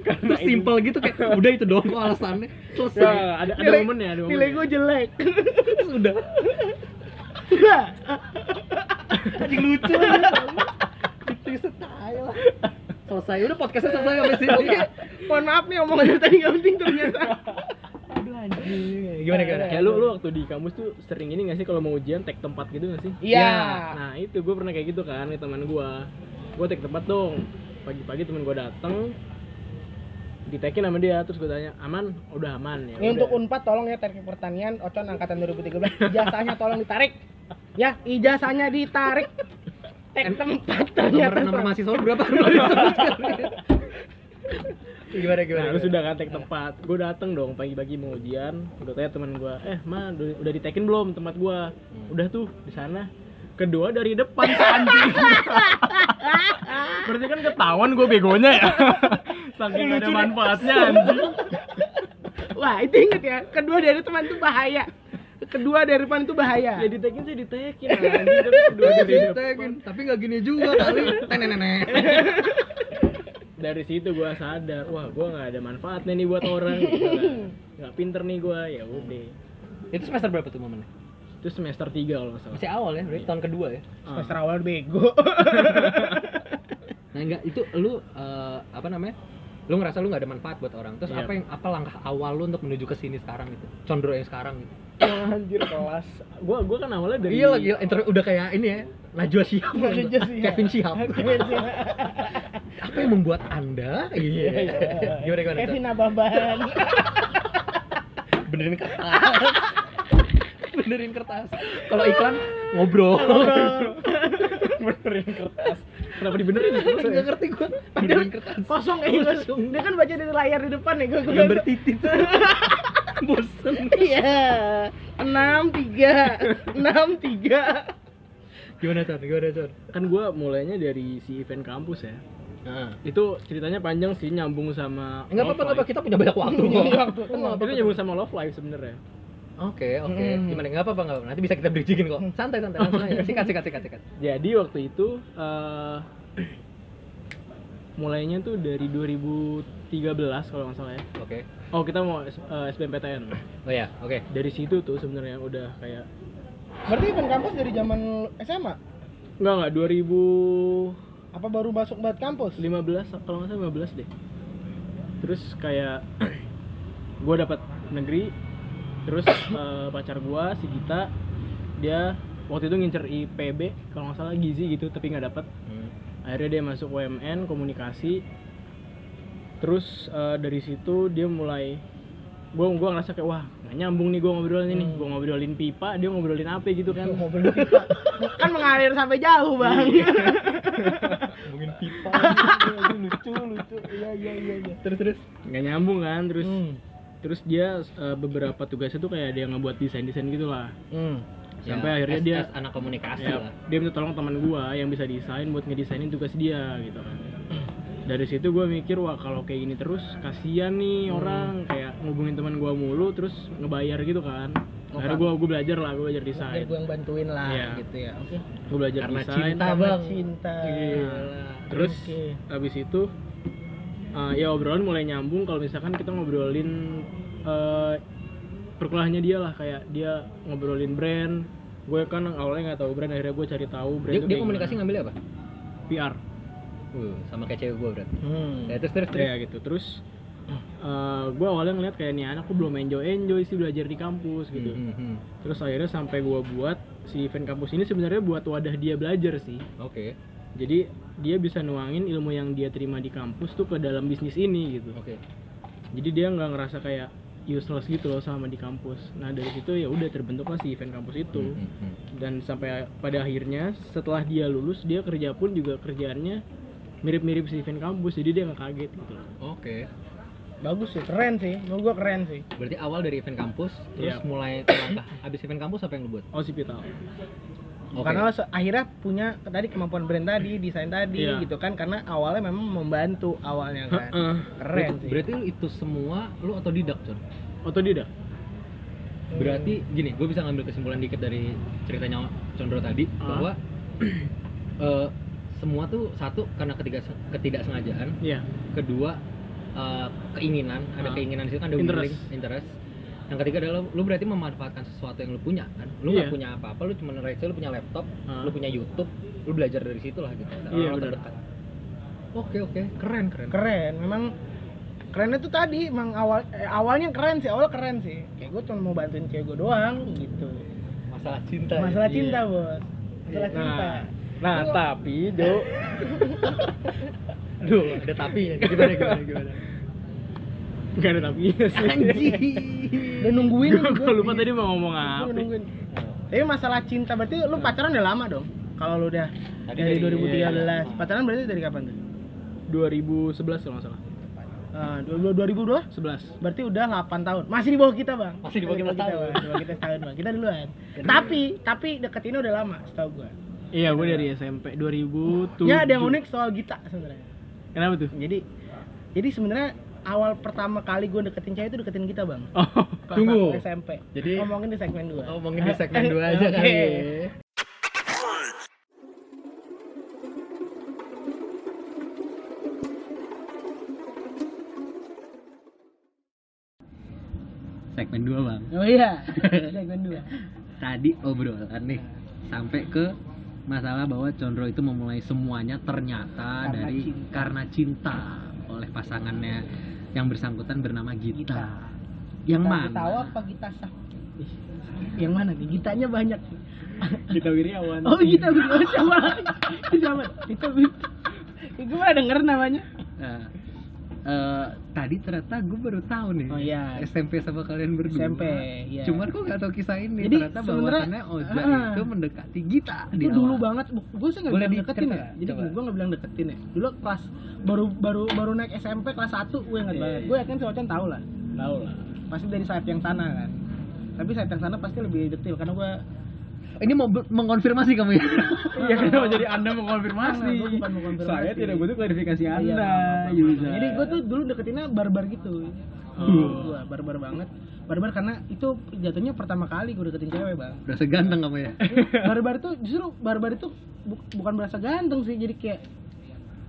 Terus simple gitu kayak udah itu doang kok alasannya. Selesai. ya, ada ada Nilai- momennya ada nilai momennya gue jelek Sudah. Udah. Anjing lucu. Itu style. Selesai udah podcastnya selesai sampai sini. Oke, mohon maaf nih omongan dari tadi nggak penting ternyata. Aduh anjing. Gimana gimana? kayak lu lu waktu di kampus tuh sering ini gak sih kalau mau ujian tek tempat gitu gak sih Iya. nah itu gue pernah kayak gitu kan ke teman gue gue tek tempat dong pagi-pagi temen gue dateng ditekin sama dia terus gue tanya aman udah aman ya Ini udah. untuk Unpad tolong ya teknik pertanian Ocon angkatan 2013 ijazahnya tolong ditarik. Ya, ijazahnya ditarik. Tek tempat ternyata. Nomor nomor mahasiswa berapa? gimana gimana? Nah, lu sudah kan tek tempat. Gue dateng dong pagi-pagi mau ujian. Gue tanya teman gue, eh ma udah, ditekin belum tempat gue? Udah tuh di sana. Kedua dari depan anjing. Berarti kan ketahuan gue begonya ya. Saking gak ada manfaatnya anjing. Wah, itu inget ya. Kedua dari teman itu bahaya. Kedua dari depan itu bahaya. Ya ditekin sih ditekin anjing. Tapi kedua dari depan. Ditekin, tapi nggak gini juga kali. Nenek-nenek. Dari situ gue sadar, wah gue nggak ada manfaatnya nih buat orang. gitu kan. Nggak pinter nih gue, ya udah. Itu semester berapa tuh momennya? Itu semester 3 kalau nggak salah. Masih awal ya, berarti tahun kedua ya. Ah. Semester awal bego. Nah enggak itu lu eh, apa namanya? Lu ngerasa lu nggak ada manfaat buat orang. Terus Iya. apa yang apa langkah awal lu untuk menuju ke sini sekarang gitu? Condro yang sekarang gitu. Anjir kelas. gue gue kan awalnya dari Iya lagi intro udah kayak ini ya. Najwa Shihab. Najwa Shihab. Kevin Shihab. apa yang membuat Anda? Iya. Gimana gimana? Kevin Ababan. Benerin kertas. Benerin kertas. Kalau iklan ngobrol. benerin kertas kenapa dibenerin Enggak ngerti gua. Benerin kertas. Kosong ya. Dia kan baca dari layar di depan ya gue. Gambar titit. Bosen. Iya. Enam tiga, enam tiga. Gimana Ton? Gimana Ton? kan gue mulainya dari si event kampus ya Nah. itu ceritanya panjang sih nyambung sama Enggak apa-apa, kita punya banyak waktu kok. Iya, waktu. Itu nyambung sama love life sebenarnya Oke, oke. Hmm. Gimana? Enggak apa-apa, enggak. Nanti bisa kita bridgingin kok. Santai, santai, langsung aja. Sikat, sikat, sikat, sikat. jadi waktu itu eh mulainya tuh dari 2013 kalau nggak salah ya Oke. oh kita mau S- eh, SBMPTN Oh ya, oke. dari situ tuh sebenarnya udah kayak Berarti event kampus dari zaman SMA? enggak enggak 2015 Apa baru masuk banget kampus? kalau nggak salah 15 deh terus kayak gue dapat negeri terus eh, pacar gue si Gita dia waktu itu ngincer IPB kalau nggak salah gizi gitu tapi nggak dapet Hmm. akhirnya dia masuk UMN komunikasi terus eh, dari situ dia mulai gue gua ngerasa kayak wah nggak nyambung nih gue ngobrolin ini Hmm. gue ngobrolin pipa dia ngobrolin apa gitu kan Mobil pipa. Kan mengalir sampai jauh, Bang. Ngomongin pipa. lucu, lucu. Iya, iya, iya, iya. terus terus. nggak nyambung kan terus Hmm. Terus dia eh, beberapa tugasnya tuh kayak dia ngebuat desain desain gitu lah Hmm. sampai akhirnya S- dia anak komunikasi ya, lah. dia minta tolong teman gua yang bisa desain buat ngedesainin tugas dia gitu kan dari situ gua mikir wah kalau kayak gini terus kasihan nih Hmm. orang kayak ngubungin teman gua mulu terus ngebayar gitu kan akhirnya gua gua belajar lah gua belajar desain gue yang bantuin lah Iya. gitu ya. Oke. gua belajar Karena desain cinta, Karena Bang. Cinta. Gila. terus Oke. habis itu eh, ya obrolan mulai nyambung kalau misalkan kita ngobrolin eh, perkuliahannya dia lah kayak dia ngobrolin brand gue kan awalnya nggak tahu brand akhirnya gue cari tahu brand Dia, dia komunikasi gimana. ngambil apa? PR Uh, sama kayak cewek gua berarti. Hmm. Ya, terus terus terus. ya gitu terus gue awalnya ngeliat kayak nih anak kok belum enjoy enjoy sih belajar di kampus gitu Hmm, hmm, hmm. terus akhirnya sampai gue buat si event kampus ini sebenarnya buat wadah dia belajar sih Oke. Jadi dia bisa nuangin ilmu yang dia terima di kampus tuh ke dalam bisnis ini gitu Oke. jadi dia nggak ngerasa kayak useless gitu loh sama di kampus nah dari situ ya udah terbentuklah si event kampus itu Hmm, hmm, hmm. dan sampai pada akhirnya setelah dia lulus dia kerja pun juga kerjaannya mirip-mirip si event kampus jadi dia nggak kaget gitu loh Oke. Bagus sih, keren sih. Menurut gua keren sih. Berarti awal dari event kampus, terus Iya. mulai langkah habis event kampus apa yang lu buat? oh si Oke. Karena akhirnya punya tadi kemampuan brand tadi, desain tadi Iya. gitu kan karena awalnya memang membantu awalnya kan. Heeh. Keren berarti, sih. berarti lu itu semua lu otodidak, Con? otodidak berarti gini gue bisa ngambil kesimpulan dikit dari ceritanya Condro tadi Ah. bahwa eh, semua tuh satu karena ketiga ketidaksengajaan Iya. kedua eh, keinginan ada Ah. keinginan di situ kan ada Interest. willing, interest yang ketiga adalah lu berarti memanfaatkan sesuatu yang lu punya kan lu nggak Iya. punya apa-apa lu cuma receh lu punya laptop Ah. lu punya YouTube lu belajar dari situ lah gitu Dan Iya, orang terdekat. oke oke keren keren keren memang kerennya tuh tadi emang awal eh, awalnya keren sih awal keren sih kayak gue cuma mau bantuin cewek gue doang gitu masalah cinta ya? masalah Iya. cinta bos masalah cinta Nah, nah tapi Jo, Duh, ada tapi ya. Gimana gimana gimana. Nggak ada tapi sih. udah nungguin gua lupa tadi mau ngomong apa. nungguin tapi masalah cinta berarti lu pacaran udah lama dong kalau lu udah Tadi dari, dari- 2013 iya. pacaran berarti dari kapan tuh 2011 kalau nggak salah. Ah, 2002 11. berarti udah 8 tahun masih di bawah kita bang Masih di bawah kita. Bang. di bawah kita setahun bang kita duluan tapi tapi deket ini udah lama setahu gua Iya, gue dari SMP 2007. ya ada yang unik soal Gita sebenarnya Kenapa tuh? jadi jadi sebenarnya awal pertama kali gue deketin cewek itu deketin kita bang Oh, Kelas Tunggu. SMP Jadi- ngomongin di segmen 2 Ngomongin di segmen 2 aja Oke. kali. Segmen 2, Bang. oh iya segmen 2 Tadi obrolan nih sampai ke masalah bahwa Condro itu memulai semuanya ternyata Karena dari cinta. karena cinta oleh pasangannya yang bersangkutan bernama Gita. Gita. Yang Gita mana? Gitawa apa Gita Sah yang mana nih Gitanya banyak nih Kita Wiriawan. oh Gita Gita siapa siapa Gita gue pernah denger namanya Nah, eh, tadi ternyata gue baru tahu nih. Oh, iya. SMP sama kalian berdua. SMP, iya. Cuman gue gak tahu kisah ini. Jadi, ternyata bahwasannya Oja Ah. itu mendekati Gita di itu dulu awal. banget gue sih nggak Boleh bilang deketin ya jadi Coba. gue nggak bilang deketin ya dulu kelas baru baru baru naik SMP kelas 1 gue ingat Iya. banget gue yakin si Ocan tahu lah Tahu lah. pasti dari saat yang sana kan tapi saat yang sana pasti lebih detail karena gue Ini mau mengonfirmasi kamu ya? Iya, kenapa jadi Anda mengkonfirmasi? Enggak, gua bukan mengonfirmasi. Saya tidak butuh klarifikasi Iya, Anda, maaf. Yuza. jadi gue tuh dulu deketinnya barbar gitu Oh. gue barbar banget barbar karena itu jatuhnya pertama kali gue deketin cewek bang Berasa ganteng kamu ya? barbar itu justru barbar itu bu- bukan berasa ganteng sih jadi kayak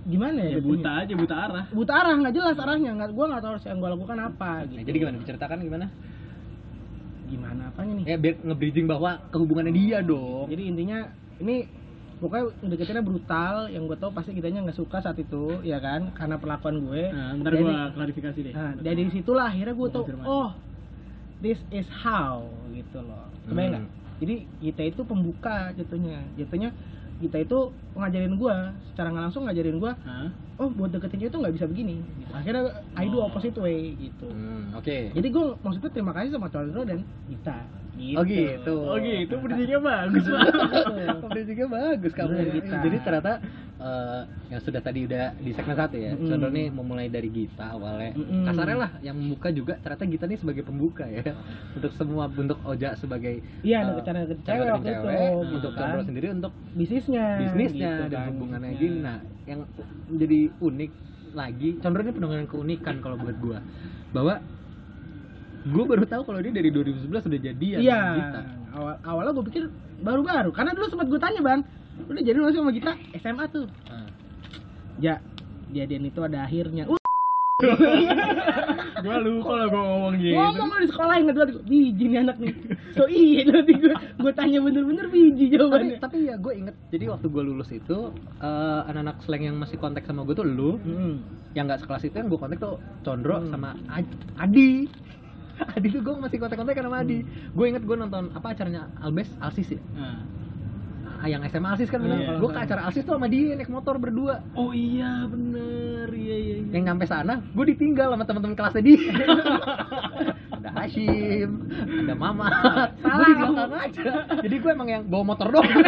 gimana ya Ya buta aja, buta arah. buta arah nggak jelas arahnya nggak gue nggak tahu harus yang gue lakukan apa gitu Nah, jadi gimana? Diceritakan gimana? Gimana apanya nih Ya biar nge-bridging bahwa kehubungannya dia dong. jadi intinya ini pokoknya deketinnya brutal yang gue tahu pasti kitanya nggak suka saat itu ya kan karena perlakuan gue Nah, ntar gua klarifikasi deh. nah dari situlah akhirnya gue konfirmasi. oh this is how gitu loh kebayang Hmm. jadi kita itu pembuka jatuhnya jatuhnya kita itu ngajarin gue secara nggak langsung ngajarin gue Hah? oh buat deketin cewek itu nggak bisa begini gitu. akhirnya I do opposite way gitu Hmm, oke. jadi gue maksudnya terima kasih sama Condro dan kita gitu. Oh gitu. Oh gitu, bridgingnya bagus banget. Bridgingnya bagus kamu. Gita. Jadi ternyata eh, yang sudah tadi udah di segmen satu ya. Condro nih memulai dari Gita awalnya. Mm-mm. Kasarnya lah yang membuka juga ternyata Gita nih sebagai pembuka ya. Untuk semua bentuk Oja sebagai Iya, eh, ada cara cewek deketin waktu itu, cewek, gitu untuk kan. Sendiri untuk bisnisnya bisnisnya gitu dan kan, hubungannya bisnisnya. gini. Nah, yang menjadi unik lagi, Condro ini penuh dengan keunikan kalau buat gua. Bahwa gue baru tahu kalau dia dari 2011 sudah jadian iya sama Gita. awal awalnya gue pikir baru-baru karena dulu sempat gue tanya bang udah jadi masih sama kita? SMA tuh. Ya jadian itu ada akhirnya. Uh, gua lupa lah gua ngomong gitu. ngomong lu di sekolah inget banget. Gua, biji nih anak nih. So iya nanti gue gue tanya bener-bener biji tapi, jawabannya. tapi ya gue inget jadi waktu gue lulus itu eh, anak-anak slang yang masih kontak sama gue tuh lu. Mm-mm. yang nggak sekelas itu yang gue kontak tuh Condro Hmm. sama Ad- Adi. Adi tuh gue masih kontak-kontak sama Adi. Gue inget gue nonton apa acaranya Albes Alsis ya? Nah. Ah, yang SMA Alsis kan bener Iya. gue ke acara Alsis tuh sama dia naik motor berdua. Oh iya bener, iya iya. iya. yang nyampe sana gue ditinggal sama teman-teman kelasnya dia. Ada Hashim ada Mama. Gue di belakang aja. Jadi gue emang yang bawa motor doang.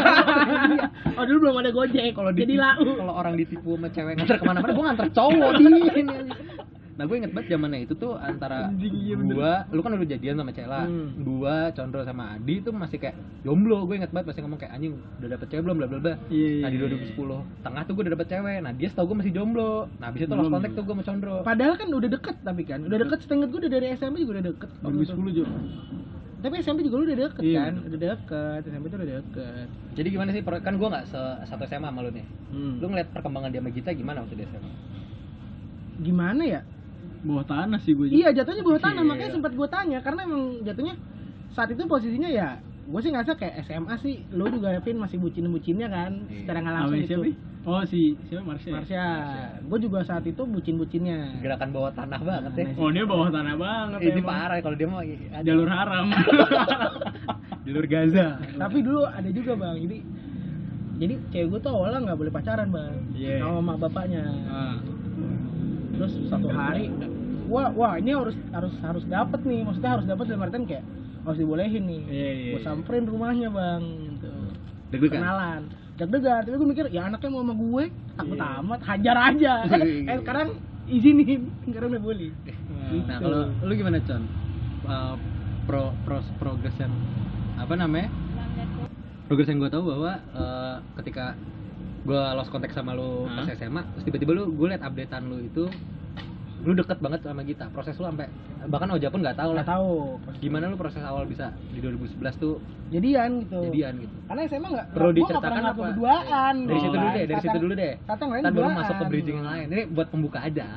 Oh dulu belum ada gojek kalau jadi lau. kalau orang ditipu sama cewek nganter ke mana-mana gue nganter cowok di nah gue inget banget zamannya itu tuh antara Anjing, iya gua lu kan udah jadian sama Cela. Hmm. gua Condro sama Adi tuh masih kayak jomblo. Gue inget banget masih ngomong kayak anjing udah dapet cewek belum? Bla bla bla. Iya, nah di iya, 2010 tengah tuh gue udah dapet cewek. Nah dia setahu gue masih jomblo. Nah abis itu lost kontak tuh gue sama Condro. Padahal kan udah deket tapi kan. Udah deket setengah gue udah dari SMP juga udah deket. 2010 juga. tapi SMP juga lu udah deket Iya, kan? Udah udah deket SMP tuh udah deket. Jadi gimana sih? Kan nggak se- satu SMA sama lu nih. Hmm. Lu ngeliat perkembangan dia sama Gita gimana waktu di SMA? gimana ya bawah tanah sih gue iya jatuhnya bawah tanah Iya. makanya sempat gue tanya karena emang jatuhnya saat itu posisinya ya gue sih ngerasa kayak SMA sih lu juga Pin masih bucin bucinnya kan Iya. secara nggak langsung itu oh si siapa Marsha? Marsha gue juga saat itu bucin bucinnya Gerakan bawah tanah banget ya. oh dia bawah tanah banget Ini emang. parah kalau dia mau ada. jalur haram jalur Gaza tapi dulu ada juga bang jadi jadi cewek gue tuh awalnya nggak boleh pacaran bang Iya. sama mak bapaknya Ah. terus satu hari wah wah ini harus harus harus dapat nih maksudnya harus dapat dalam artian kayak harus dibolehin nih Iya, iya, gue iya. samperin rumahnya bang gitu Deg-degan? kenalan deg-degan tapi gue mikir ya anaknya mau sama gue takut Iya. amat hajar aja eh sekarang izinin sekarang udah boleh Nah, kalau lu gimana, Con? Uh, pro pros progres yang apa namanya? Progres yang gue tahu bahwa uh, ketika gue lost contact sama lu pas Hah? SMA, terus tiba-tiba lu gue liat updatean lu itu lu deket banget sama Gita. Proses lu sampai bahkan Oja pun nggak tahu lah. nggak tahu Gimana lu proses awal bisa di 2011 tuh jadian gitu jadian gitu? karena SMA nggak Perlu nggak diceritakan apa? berduaan Dari situ dulu deh, dari situ dulu deh. kata baru masuk ke bridging yang lain. Ini buat pembuka aja.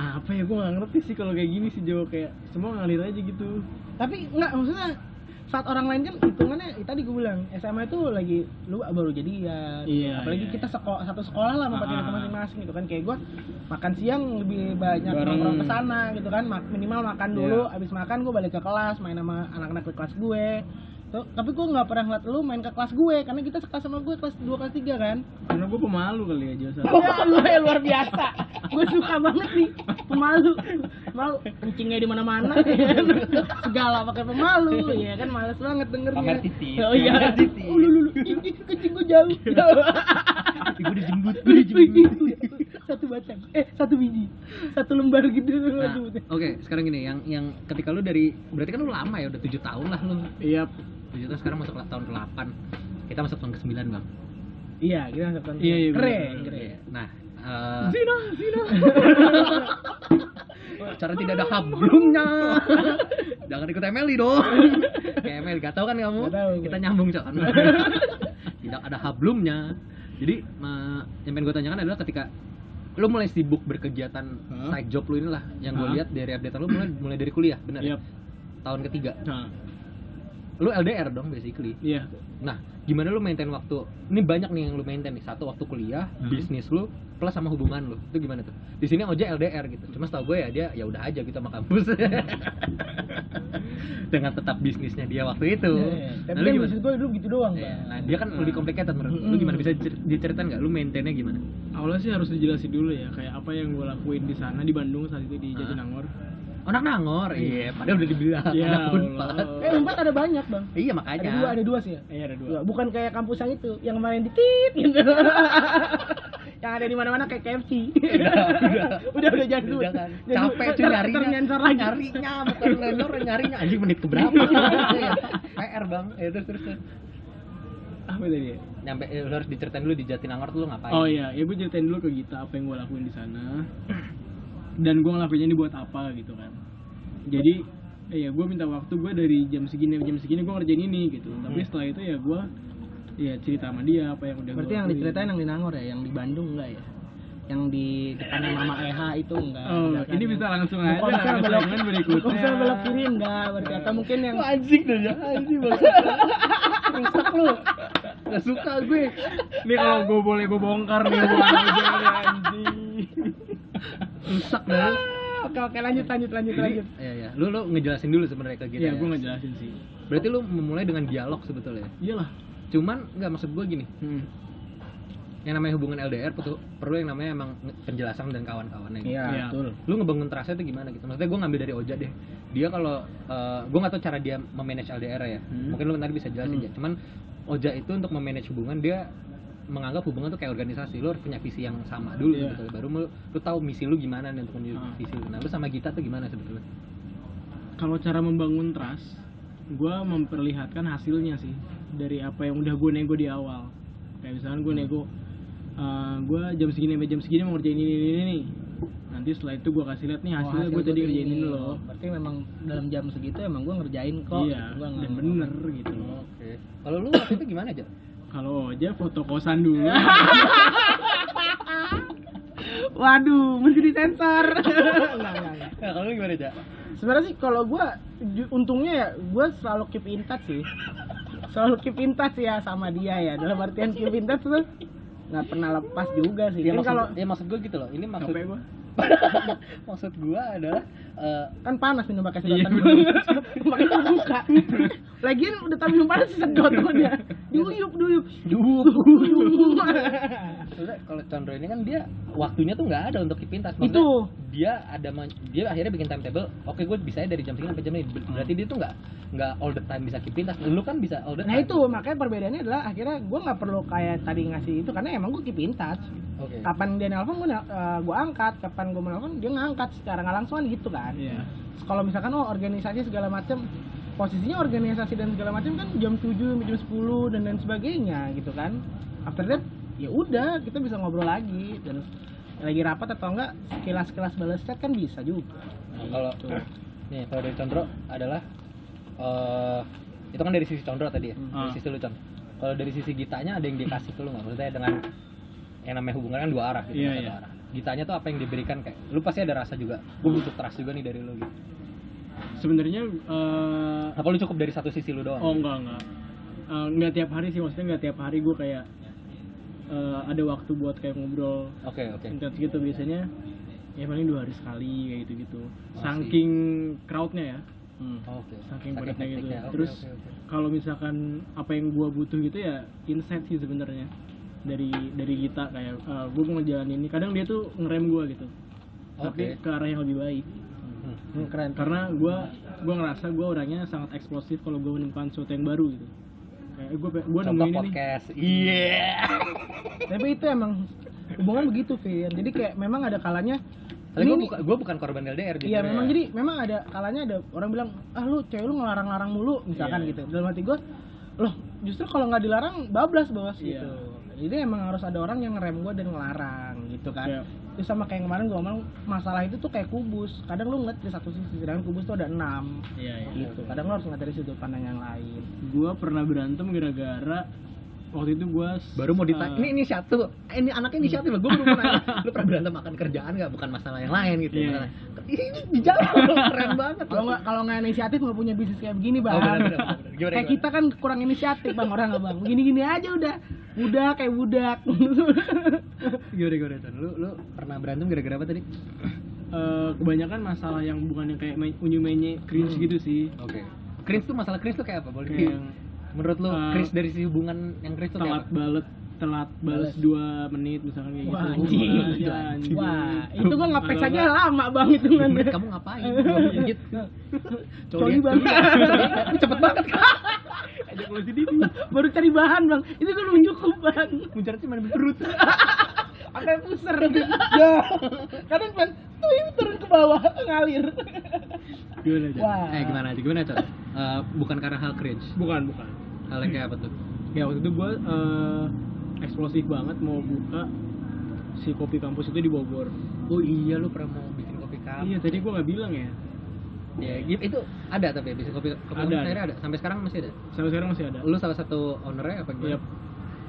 apa ya gue gak ngerti sih kalau kayak gini sih Jo kayak semua ngalir aja gitu tapi nggak maksudnya saat orang lain kan hitungannya ya tadi gue bilang SMA itu lagi lu baru jadian. Iya, apalagi iya, kita sekolah satu sekolah lah sama Ah. pacar masing-masing gitu kan. Kayak gue makan siang lebih banyak nongkrong ke sana gitu kan. Minimal makan dulu Iya. abis makan gue balik ke kelas main sama anak-anak di kelas gue Tuh, tapi gue nggak pernah ngeliat lu main ke kelas gue karena kita sekelas sama gue kelas 2 kelas 3 kan karena gue pemalu kali ya Jo Ya, lu ya luar biasa. Gue suka banget nih pemalu. Malu kencingnya di mana-mana. ya kan? Segala pakai pemalu, ya kan males banget dengernya. Pamer titik, Oh iya. titik. Oh, lu lu lu. Ih, kencing gue jauh. Gue dijemput, gue dijemput. satu batang. Eh, satu biji. Satu lembar gitu. Nah, oke, sekarang gini, yang yang ketika lu dari berarti kan lu lama ya, udah tujuh tahun lah lu. iya Tujuh tahun sekarang masuk tahun ke-8 Kita masuk tahun ke-9 bang Iya, kita masuk tahun. Iya, iya, Keren, keren. Nah eh, Zina Zina Cara tidak ada hablumnya Jangan ikut Emily dong Kayak Emily, gak tau kan kamu? Nggak tahu, Kita gue. nyambung cok Tidak ada hablumnya Jadi eh, yang pengen gue tanyakan adalah ketika lu mulai sibuk berkegiatan Hah? side job lu inilah yang gue Hah? lihat dari update lu mulai mulai dari kuliah benar ya? Yap. tahun ketiga Nah, lu LDR dong basically iya Nah, gimana lu maintain waktu? Ini banyak nih yang lu maintain nih. Satu waktu kuliah, Hmm. bisnis lu, plus sama hubungan lu. Itu gimana tuh? Di sini Oja LDR gitu. Cuma setahu gue ya dia ya udah aja gitu sama kampus. Dengan tetap bisnisnya dia waktu itu. Iya, Tapi Nah, lu kan gimana? maksud gue dulu gitu doang. Iya, Bang. Nah, dia kan lebih complicated menurut lu. Gimana bisa dicer- diceritain nggak? Lu maintainnya gimana? awalnya sih harus dijelasin dulu ya kayak apa yang gue lakuin di sana di Bandung saat itu di? Jatinangor Anak nangor, iya. Padahal udah dibilang Ya anak unpad. Eh, empat ada banyak, Bang. Iya Ada makanya. dua, ada dua sih ya. iya ada dua Dua. Bukan kayak kampus yang itu, yang kemarin di tit gitu. yang ada di mana-mana kayak KFC. Udah, udah. udah, udah jangan dulu. Jangan Capek cuy nyarinya. nyensor lagi. Nyarinya bukan vendor nyarinya anjing menit keberapa ya. PR bang. Ya terus terus. apa tadi ya Nyampe lu harus diceritain dulu di Jatinangor tuh lu ngapain? oh iya ya gue ceritain dulu ke Gita apa yang gue lakuin di sana dan gue ngelakuinnya ini buat apa gitu kan jadi eh, ya gue minta waktu gue dari jam segini jam segini gue ngerjain ini gitu tapi Hmm. setelah itu ya gue ya cerita sama dia apa yang udah Berarti gua yang diceritain yang di Nangor ya, yang di Bandung enggak ya? Yang di depannya Mama Eha itu enggak. Oh, enggak kan? ini Yang- bisa langsung aja bisa ke belok berikutnya. Bisa belok kiri enggak, berarti atau mungkin yang anjing tuh ya. Anjing banget. Rusak lu. Gak suka gue. Nih kalau gue boleh gue bongkar nih gue anjing. Rusak dah. Oke oke lanjut lanjut lanjut Jadi, lanjut. Iya iya. Lu lu ngejelasin dulu sebenarnya ke kita. Iya, ya. gue ngejelasin sih. Berarti lu memulai dengan dialog sebetulnya. Iyalah. Cuman nggak maksud gue gini. Hmm. Yang namanya hubungan LDR perlu, perlu yang namanya emang penjelasan dan kawan-kawannya. gitu. Iya, Iya. betul. lu ngebangun trustnya itu gimana gitu maksudnya gue ngambil dari Oja deh dia kalau eh, gue nggak tahu cara dia memanage LDR ya Hmm. mungkin lu nanti bisa jelasin Hmm. ya cuman Oja itu untuk memanage hubungan dia menganggap hubungan tuh kayak organisasi lu harus punya visi yang sama dulu Iya. gitu baru lu, lu tahu misi lu gimana nih untuk menuju Ah. visi lu nah lu sama Gita tuh gimana sebetulnya Kalau cara membangun trust, gue memperlihatkan hasilnya sih dari apa yang udah gue nego di awal. Kayak misalkan gue nego, gue jam segini sampai jam segini mau ngerjain ini ini ini. nih. Nanti setelah itu gue kasih lihat nih Oh, hasilnya hasil gue tadi kerjain ini. loh berarti memang dalam jam segitu emang gue ngerjain kok iya Gua dan bener gitu Oke. Kalau lu waktu itu gimana aja? Kalau aja foto kosan dulu waduh mesti disensor. Nah, kalau gimana aja? sebenarnya sih kalau gue untungnya ya gue selalu keep in touch sih selalu keep in touch ya sama dia ya dalam artian keep in touch tuh nggak pernah lepas juga sih Ya, kan maksud, kalau ya maksud gue gitu loh. Ini maksud gue maksud gue adalah eh, kan panas minum pakai Iya, sedotan makanya gua buka lagian udah tahu minum panas sedot tuh dia diuyup diuyup diuyup Maksudnya kalau Condro ini kan dia waktunya tuh nggak ada untuk touch. Maksudnya itu dia ada dia akhirnya bikin timetable. Oke, gue bisa dari jam segini sampai jam ini. Ber- Berarti dia tuh nggak nggak all the time bisa keep in touch. Lu kan bisa all the nah time. itu makanya perbedaannya adalah akhirnya gue nggak perlu kayak tadi ngasih itu karena emang gue touch Oke. kapan dia nelpon gue gue angkat kapan gue nelpon dia ngangkat secara nggak langsung kan gitu kan iya kalau misalkan oh organisasi segala macam posisinya organisasi dan segala macam kan jam 7 sampai jam 10 dan lain sebagainya gitu kan after that ya udah kita bisa ngobrol lagi dan lagi rapat atau enggak sekilas-sekilas balas chat kan bisa juga Nah, kalau nih kalau dari Condro adalah eh itu kan dari sisi Condro tadi ya. Dari Ah. sisi lu Con. Kalau dari sisi Gitanya ada yang dikasih ke lu nggak? Maksudnya dengan yang namanya hubungan kan dua arah gitu. Iya, satu iya. arah. Gitanya tuh apa yang diberikan kayak lu pasti ada rasa juga. Gue butuh trust juga nih dari lu gitu. sebenarnya eh, Apa lu cukup dari satu sisi lu doang? oh enggak enggak Eh, nggak tiap hari sih maksudnya nggak tiap hari gue kayak eh, ada waktu buat kayak ngobrol Oke, oke. intens gitu biasanya ya paling dua hari sekali kayak gitu gitu Oh, saking crowdnya ya Oke. saking padatnya gitu. Oke, terus oke, oke. kalau misalkan apa yang gua butuh gitu ya insight sih sebenarnya dari dari kita kayak eh, gua mau ngejalanin ini kadang dia tuh ngerem gua gitu tapi Oke. ke arah yang lebih baik Hmm. Hmm, keren karena gua gua ngerasa gua orangnya sangat eksplosif kalau gua menemukan sesuatu yang baru gitu kayak gua Contoh nemuin ini nih podcast. Iya. tapi itu emang hubungan begitu Fir jadi kayak memang ada kalanya Tapi ini gue nih- bukan, gua bukan korban LDR Iya jujur memang ya. jadi memang ada kalanya ada orang bilang ah lu cewek lu ngelarang-larang mulu misalkan Iya. gitu dalam hati gue loh justru kalau nggak dilarang bablas bos Iya. gitu jadi emang harus ada orang yang ngerem gue dan ngelarang gitu kan. Iya. itu sama kayak kemarin gue ngomong masalah itu tuh kayak kubus. Kadang lu ngeliat di satu sisi sedangkan kubus tuh ada enam. Iya, iya. gitu. Kadang lu harus ngeliat dari sudut pandang yang lain. Gua pernah berantem gara-gara waktu itu gua baru mau ditanya eh, ini ini satu ini anaknya inisiatif gue baru mau nanya lu pernah berantem makan kerjaan nggak? Bukan masalah yang lain gitu. Masalah- ini di jalan keren banget. Kalau nggak kalau nggak inisiatif nggak punya bisnis kayak begini bang. Oh, benar, benar, benar. Gimana, kayak gimana? kita kan kurang inisiatif bang. Orang bang begini gini aja udah. Budak kayak budak. Gimana gimana Chan? lu lu pernah berantem gara-gara apa tadi? Eh, kebanyakan masalah yang bukan yang kayak unyu menye cringe Hmm. gitu sih. Oke. Cringe tuh masalah cringe tuh kayak apa? Boleh kayak yang menurut lu eh, cringe dari si hubungan yang cringe tuh telat balet telat balas dua menit misalkan kayak Wah, gitu anjing. Ya, anjing. Wah, itu gua ngepes Kalau aja nggak- lama bang menit kamu ngapain? Menit. Sorry, Bang. Lu cepet banget. Ajak lu sini Baru cari bahan bang, itu kan belum cukup bang. muncrat cuma di perut Sampai puser. ya. Kadang kan, tuh ini turun ke bawah ngalir. gimana aja Wah. eh gimana aja gimana Chan? Eh, bukan karena hal cringe bukan bukan hal yang kayak apa tuh ya waktu itu gue eksplosif banget mau buka si kopi kampus itu di Bogor oh iya lu pernah mau bikin kopi kamu iya tadi gue nggak bilang ya ya gitu itu ada tapi bisa kopi kopi Ada, ada. ada sampai sekarang masih ada sampai sekarang masih ada lu salah satu ownernya apa gimana Yap.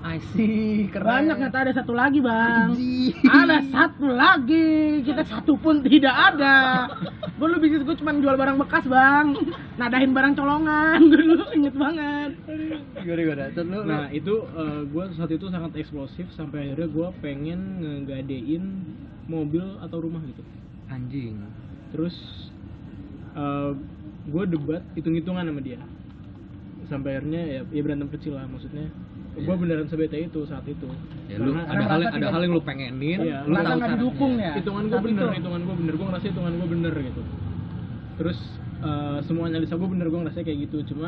I see. Keren. Banyak ternyata ada satu lagi bang. Anjing. Ada satu lagi, kita satu pun tidak ada. Dulu bisnis gue cuma jual barang bekas bang, nadahin barang colongan. Dulu inget banget. gimana gimana Terus lu, lu. Nah itu gue saat itu sangat eksplosif sampai akhirnya gue pengen ngegadein mobil atau rumah gitu. Anjing. Terus gue debat hitung-hitungan sama dia. Sampai akhirnya ya, ya berantem kecil lah maksudnya gue beneran sebete itu saat itu ya lu Karena- ada karena hal merasa ada tidak- hal yang lu pengenin Iya, lu tahu nggak caranya. didukung ya? hitungan gue bener itu. hitungan gue bener gue ngerasa hitungan gue bener gitu terus eh, semua analisa gue bener gue ngerasa kayak gitu cuma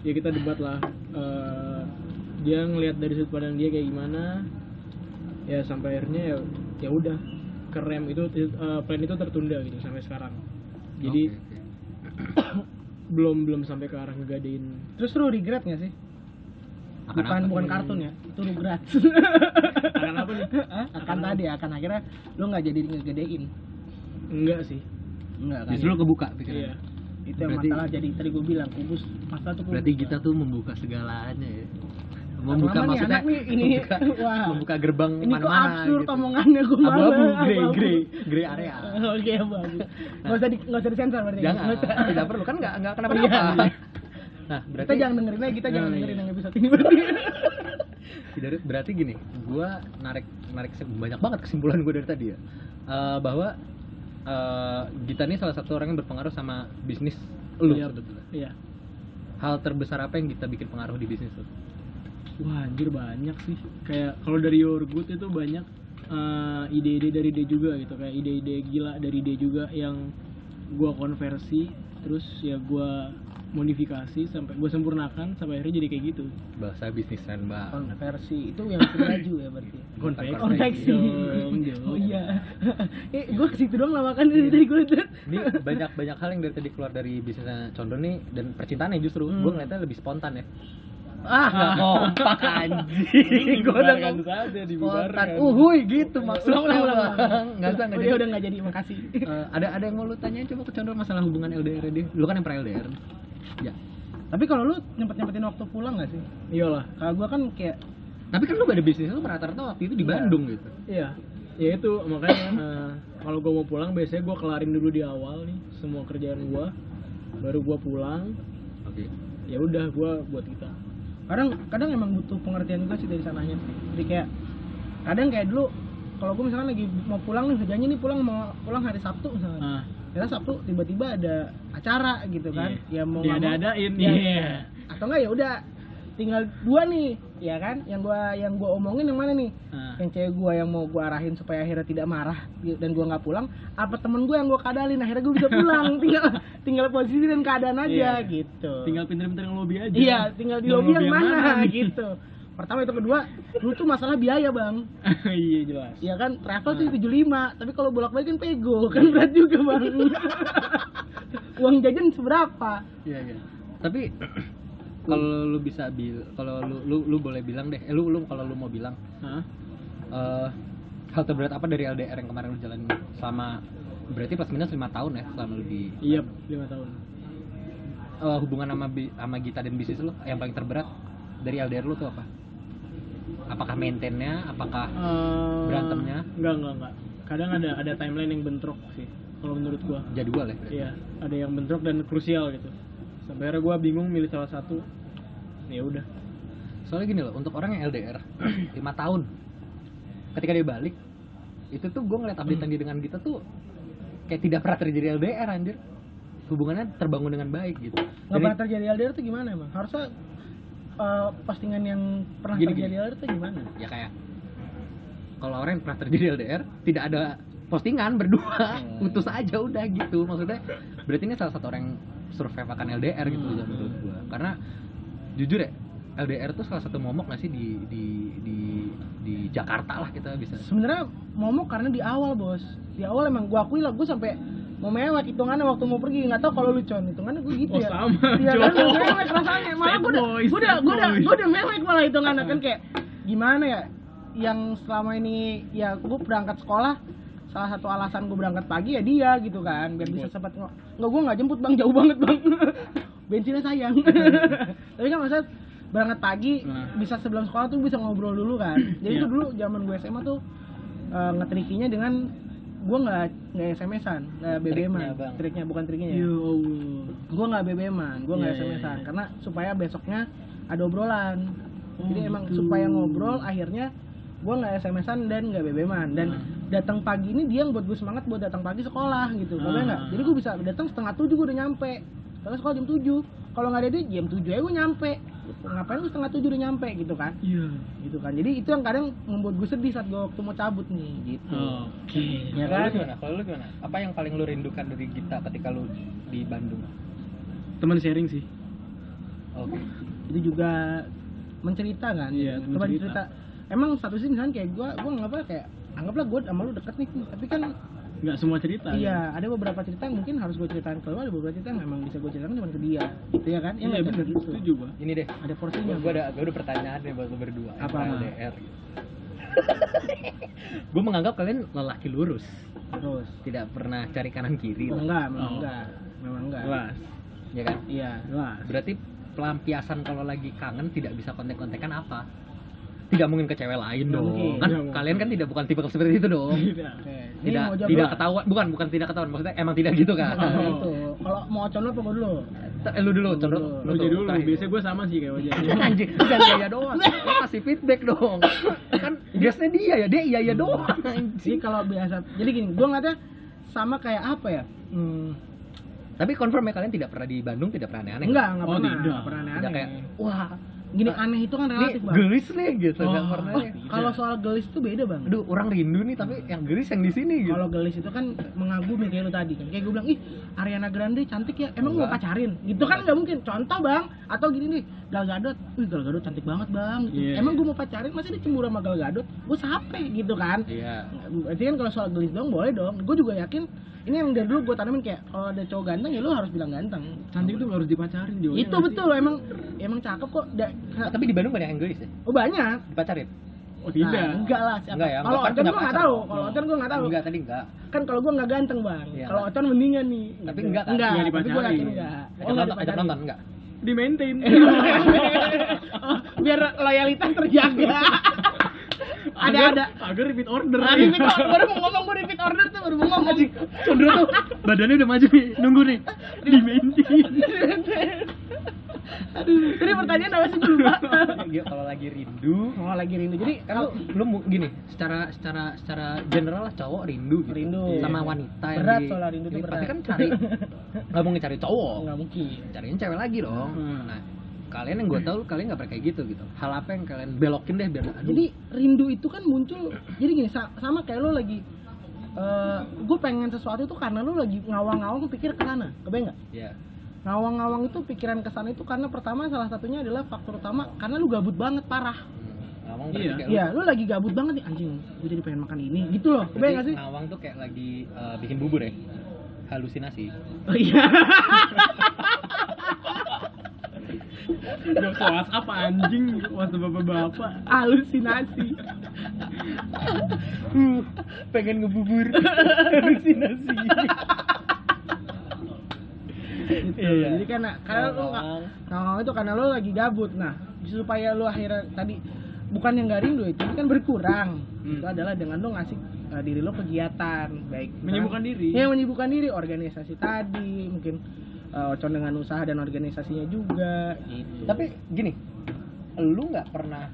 ya kita debat lah Eh, dia ngelihat dari sudut pandang dia kayak gimana ya sampai akhirnya ya ya udah kerem itu eh, plan itu tertunda gitu sampai sekarang jadi Oke, oke. belum belum sampai ke arah ngegadein Terus lu regret gak sih? Akan bukan apa? bukan kartun ya, itu regret. akan apa nih Hah? akan tadi akan akhirnya lu nggak jadi ngegedein. enggak sih enggak kan Justru lu kebuka pikiran. iya itu yang Berarti- masalah jadi tadi gue bilang kubus masalah tuh Berarti kita tuh membuka segalanya ya. Membuka nih maksudnya nih, ini membuka, wah. membuka gerbang ini kok mana-mana absurd gitu. omongannya gue malah Abu-abu, grey, grey, grey area. oke abu-abu nggak usah di nggak usah disensor berarti Jangan, Nggak usah. tidak perlu kan nggak nggak kenapa Iya. napa. Nah, kita berarti jangan dengerin aja kita jangan Oh, iya. dengerin yang episode ini berarti Dari- berarti gini, gua narik narik banyak banget kesimpulan gue dari tadi ya. Eh, bahwa eh, Gita ini salah satu orang yang berpengaruh sama bisnis lu Iya. sebetulnya. iya Hal terbesar apa yang kita bikin pengaruh di bisnis lu? Wah anjir banyak sih Kayak kalau dari Your Good itu banyak eh, ide-ide dari dia juga gitu Kayak ide-ide gila dari dia juga yang gua konversi Terus ya gua modifikasi sampai gua sempurnakan sampai akhirnya jadi kayak gitu. Bahasa bisnis dan mbak. konversi itu yang baju ya berarti. Konveksi. Konveksi. Oh iya. Eh gue ke situ doang lah makan dari tadi gue lihat Ini banyak banyak hal yang dari tadi keluar dari bisnisnya Condro nih dan percintaannya justru. Hmm. gue ngeliatnya lebih spontan ya. ah nggak kompak anjing. Gue udah ngomong saja spontan. dibubarkan uhuy gitu maksudnya. Ulang, ulang. bang Nggak usah, nggak Oh, jadi. ya udah nggak jadi makasih. Eh, ada ada yang mau lu tanyain coba ke Condro masalah hubungan LDR dia. Lu kan yang pra LDR. Ya. tapi kalau lu nyempet nyempetin waktu pulang nggak sih? Iyalah. Kalau gue kan kayak Tapi kan lu gak ada bisnis lu rata-rata waktu itu di Iya. Bandung gitu. Iya. Ya itu makanya eh, kalau gua mau pulang biasanya gua kelarin dulu di awal nih semua kerjaan gua. Baru gua pulang. Oke. ya udah gua buat kita. Kadang kadang emang butuh pengertian juga sih dari sananya. Jadi kayak kadang kayak dulu kalau gue misalkan lagi mau pulang nih janji nih pulang mau pulang hari Sabtu misalnya nah ternyata Sabtu tiba-tiba ada acara gitu kan ya mau mau. diada-adain ya, iya. Atau enggak ya udah tinggal dua nih ya kan? Yang gua yang gua omongin yang mana nih? Nah, yang cewek gua yang mau gua arahin supaya akhirnya tidak marah dan gua nggak pulang apa temen gua yang gua kadalin? Akhirnya gua bisa pulang. Tinggal tinggal posisi dan keadaan aja Iya. gitu. Tinggal pinter-pinter ngelobi aja. Iya tinggal di lobby yang lobby yang mana, mana. gitu pertama itu kedua dulu tuh masalah biaya bang. Iya jelas. Ya kan? Travel tuh 75 tapi kalau bolak balik kan pego kan berat juga bang. Uang jajan seberapa? Iya iya. Tapi kalau lu bisa bil kalau lu, lu lu boleh bilang deh, eh, lu lu kalau lu mau bilang Hah? eh hal terberat apa dari LDR yang kemarin lu jalanin selama berarti plus minus lima tahun ya selama lu di iya lima tahun. Eh, hubungan sama sama Gita dan bisnis lu yang paling terberat dari LDR lu tuh apa? Apakah maintainnya? Apakah Eh, Berantemnya? enggak enggak enggak kadang ada ada timeline yang bentrok sih kalau menurut gua jadwal ya? iya ada yang bentrok dan krusial gitu sampai akhirnya gua bingung milih salah satu ya udah Soalnya gini loh, untuk orang yang LDR lima tahun, ketika dia balik, itu tuh gue ngeliat updatean dia dengan Gita tuh kayak tidak pernah terjadi LDR anjir. Hubungannya terbangun dengan baik gitu. nggak pernah terjadi LDR tuh gimana emang harusnya eh, postingan yang pernah Gini, terjadi gini. LDR tuh gimana ya kayak kalau orang yang pernah terjadi LDR tidak ada postingan berdua Hmm. putus aja udah gitu maksudnya berarti ini salah satu orang yang survive akan LDR gitu Hmm. menurut gua karena jujur ya LDR tuh salah satu momok gak sih di di di di Jakarta lah kita bisa sebenarnya momok karena di awal bos di awal emang gua akui lah gua sampai mau mewek hitungannya waktu mau pergi. Nggak tahu kalau lu con hitungannya gue gitu Oh, ya. sama, iya kan. Gua mewek rasanya. Malah gue udah gue udah gue udah gue udah mewek malah hitungannya kan. Kayak gimana ya? Yang selama ini ya gue berangkat sekolah salah satu alasan gue berangkat pagi ya dia gitu kan. Biar bisa sempat nggak nggak gue nggak jemput bang. Jauh banget bang. Bensinnya sayang. Tapi kan maksudnya berangkat pagi Nah. bisa sebelum sekolah tuh bisa ngobrol dulu kan. Jadi Iya. itu dulu zaman gue SMA tuh eh, ngetrikinya dengan gue nggak nggak SMS-an nggak BBM-an Triknya, triknya bukan triknya ya? Gue nggak BBM-an gue nggak Iya, iya, SMS-an iya. karena supaya besoknya ada obrolan. Oh, jadi emang gitu. supaya ngobrol akhirnya gue nggak SMS-an dan nggak BBM-an dan Ah. datang pagi ini dia yang buat gue semangat buat datang pagi sekolah gitu Ah. Kebayang nggak? Jadi gue bisa datang setengah tujuh gue udah nyampe. Karena sekolah jam tujuh kalau nggak ada dia jam tujuh aja gue nyampe. Ngapain gue setengah tujuh udah nyampe gitu kan? Iya. Gitu kan. Jadi itu yang kadang membuat gue sedih saat gue waktu mau cabut nih gitu. Oke. Ya Kalau kan? lu gimana? Kalau lu gimana? Apa yang paling lu rindukan dari Gita ketika lu di Bandung? teman sharing sih. Oke. itu juga mencerita kan? Iya, Coba mencerita. cerita. Emang satu sih misalnya kayak gue gue nggak kayak anggaplah gue sama lu deket nih tapi kan nggak semua cerita ya? iya ada beberapa cerita yang mungkin harus gue ceritain ke lu ada beberapa cerita yang memang bisa gue ceritakan cuma ke dia gitu ya kan iya nggak, Chan? bener Gitu. setuju gua Ini deh. ada porsinya Gue ada gue ada pertanyaan nih buat lu berdua. Apa? LDR. gitu. gue menganggap kalian lelaki lurus terus tidak pernah cari kanan kiri oh, enggak memang Oh. enggak memang enggak Jelas. ya kan iya Jelas. berarti pelampiasan kalau lagi kangen tidak bisa kontek-kontekan apa tidak mungkin ke cewek lain dong mungkin. kan mungkin. kalian kan tidak bukan tipe seperti itu dong Tidak. Ini tidak tidak dulu. ketahuan bukan bukan tidak ketahuan maksudnya emang tidak gitu kan Oh. itu. Kalau mau lu apa gua dulu? Eh, lu dulu condro Lu dulu, terakhir. biasanya gue sama sih kayak Oja. anjing jangan iya doang lu kasih feedback dong kan guestnya dia ya dia iya iya doang Jadi anjing kalau biasa, jadi gini, gua ngeliatnya sama kayak apa ya? Hmm, tapi confirm ya kalian tidak pernah di Bandung tidak pernah aneh-aneh enggak, enggak Oh, pernah, tidak. enggak pernah aneh. tidak kayak wah Gini aneh itu kan relatif, Bang. gelis nih gitu Oh. pernah Oh, kalau soal gelis itu beda, Bang. aduh orang rindu nih tapi yang gelis yang di sini gitu Kalau gelis itu kan mengagumi kayak lu tadi kan. Kayak gue bilang, "Ih, Ariana Grande cantik ya. Emang mau Enggak. pacarin?" Gitu kan nggak mungkin. Contoh, Bang. Atau gini nih, Gal Gadot. "Wih, Gal Gadot cantik banget, Bang." Gitu. Iya. Emang gue mau pacarin, masa dia cemburu sama Gal Gadot? Gue sape gitu kan. iya Berarti kan kalau soal gelis dong boleh dong. Gue juga yakin ini yang dari dulu gue tanamin kayak kalau ada cowok ganteng ya lu harus bilang ganteng. Cantik tuh harus dipacarin juga. itu betul emang emang cakep kok. Da- Oh, tapi di Bandung banyak yang gelis ya oh banyak. dipacarin Oh tidak. Nah, enggak lah. Siapa? Enggak ya, Kalau punya gue nggak tahu. Kalau Ocon gue nggak tahu. enggak tadi enggak Kan kalau gue nggak ganteng bang. Iya. Kalau Ocon mendingan nih. Tapi Gitu. enggak kan? Enggak. Nggak Tapi gue dipacarin. yakin enggak. enggak nonton ajak dipacarin. nonton enggak Di maintain. oh, biar loyalitas terjaga. ada ada. Agar repeat order. Ah, repeat order. baru mau ngomong gue repeat order tuh baru mau ngomong. Condro tuh badannya udah maju nih, nunggu nih. Di maintain. Aduh, tadi pertanyaan apa sih lupa. Kalau lagi rindu Oh lagi rindu. Jadi kan lu gini secara secara secara general lah cowok rindu gitu. Rindu. sama wanita yang Berat di- soalnya rindu tuh ini berat. pasti kan cari nggak mungkin cari cowok nggak mungkin. cariin cewek lagi dong Hmm. nah kalian yang gue tahu kalian nggak kayak gitu gitu hal apa yang kalian belokin deh biar aduh, Jadi rindu itu kan muncul. Jadi gini sa- sama kayak lo lagi. gue pengen sesuatu itu karena lo lagi ngawang-ngawang pikir ke sana, kebayang nggak? ya Ngawang-ngawang itu pikiran ke sana itu karena pertama salah satunya adalah faktor utama karena lu gabut banget parah. hmm, Iya. Iya, lu lagi gabut banget nih anjing. Gue jadi pengen makan ini, gitu loh. Kebayang berarti sih? ngawang tuh kayak lagi eh, bikin bubur ya halusinasi Oh iya. Gak puas apa anjing, puas bapak-bapak. Halusinasi. pengen ngebubur halusinasi gitu. Iya. Jadi karena karena lu nggak itu karena lu lagi gabut. Nah, supaya lu akhirnya tadi bukan yang gak rindu itu ini kan berkurang. Hmm. Itu adalah dengan lu ngasih uh, diri lu kegiatan, baik Menyibukkan diri. Ya, menyibukkan diri, organisasi tadi, mungkin uh, Ocon dengan usaha dan organisasinya juga gitu. tapi gini lu nggak pernah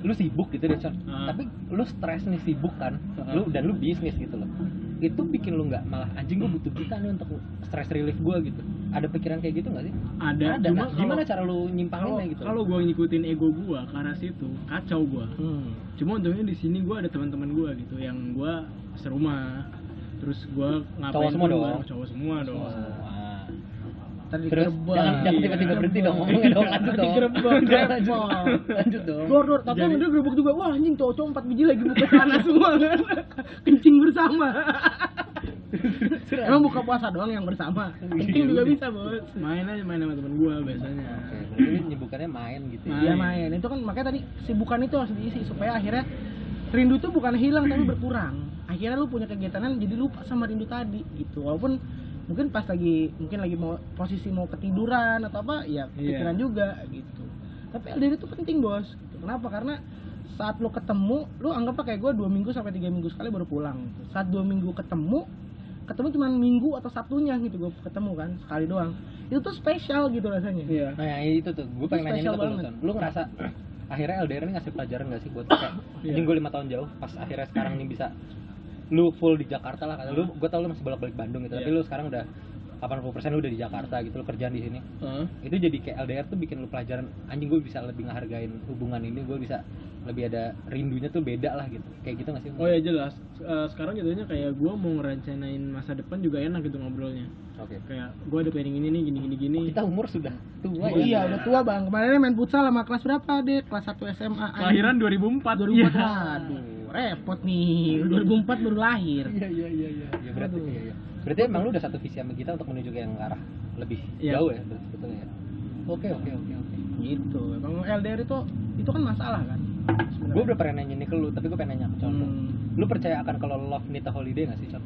lu sibuk gitu deh Con Ah. tapi lu stres nih sibuk kan Ah. lu dan lu bisnis gitu loh itu bikin lu nggak malah anjing gue butuh kita nih untuk stress relief gue gitu ada pikiran kayak gitu nggak sih Ada, ada cuma Nah, gimana cara lu nyimpanginnya gitu kalau gue ngikutin ego gue ke arah situ kacau gue Hmm. cuma untungnya di sini gue ada teman-teman gue gitu yang gue serumah terus gue ngapain Cowok semua dong? cowok semua dong. Tadi Terus? digerebek. jangan, jangan Iya. tiba-tiba berhenti dong ngomongnya dong lanjut dong. Digerebek, Lanjut, dong. Dor, dor, tapi Jadi- yang dia gerebek juga, wah anjing cowok-cowok 4 biji lagi buka celana semua kan? Kencing bersama. Emang buka puasa doang yang bersama? Kencing juga bisa bos. Main aja main sama temen gue biasanya. Lu nyebukannya main gitu ya? Main. Iya main, itu kan makanya tadi sibukan itu harus diisi supaya akhirnya rindu tuh bukan hilang tapi berkurang. Akhirnya lu punya kegiatanan jadi lupa sama rindu tadi gitu. Walaupun mungkin pas lagi mungkin lagi mau posisi mau ketiduran atau apa ya Iya. kepikiran juga gitu. Tapi LDR itu penting bos. Gitu. Kenapa? Karena saat lu ketemu, lu anggap kayak gue dua minggu sampai tiga minggu sekali baru pulang. Gitu. Saat dua minggu ketemu, ketemu cuma minggu atau sabtunya gitu gue ketemu kan sekali doang. Itu tuh spesial gitu rasanya. iya Nah yang itu tuh, gue pengen nanya ke lu. Ton. Lu ngerasa akhirnya LDR ini ngasih pelajaran gak sih buat kayak Iya. anjing gue lima tahun jauh pas akhirnya sekarang nih bisa lu full di Jakarta lah kata lu gue tau lu masih bolak balik Bandung gitu tapi Iya. lu sekarang udah 80% lu udah di Jakarta gitu lu kerjaan di sini Heeh. itu jadi kayak LDR tuh bikin lu pelajaran anjing gue bisa lebih ngehargain hubungan ini gue bisa lebih ada rindunya tuh beda lah gitu kayak gitu gak sih Oh ya jelas. Eh, sekarang jadinya kayak gue mau ngerencanain masa depan juga enak gitu ngobrolnya. oke Kayak gue ada planning ini nih, gini gini gini. kita umur sudah tua Oh ya iya udah tua bang. Kemarin main futsal sama kelas berapa deh? Kelas 1 SMA. Kelahiran 2004. 2004. Iya. Waduh, repot nih. 2004 baru lahir. iya iya iya iya ya, berarti Aduh. iya, iya. berarti emang lu udah satu visi sama kita untuk menuju ke yang arah lebih Iya. jauh ya betul ya oke oke oke oke Gitu. Emang LDR itu itu kan masalah kan. gue udah pernah nanya ini ke lu tapi gue pengen nanya ke Condro Hmm. lu percaya akan kalau love need a holiday gak sih Con?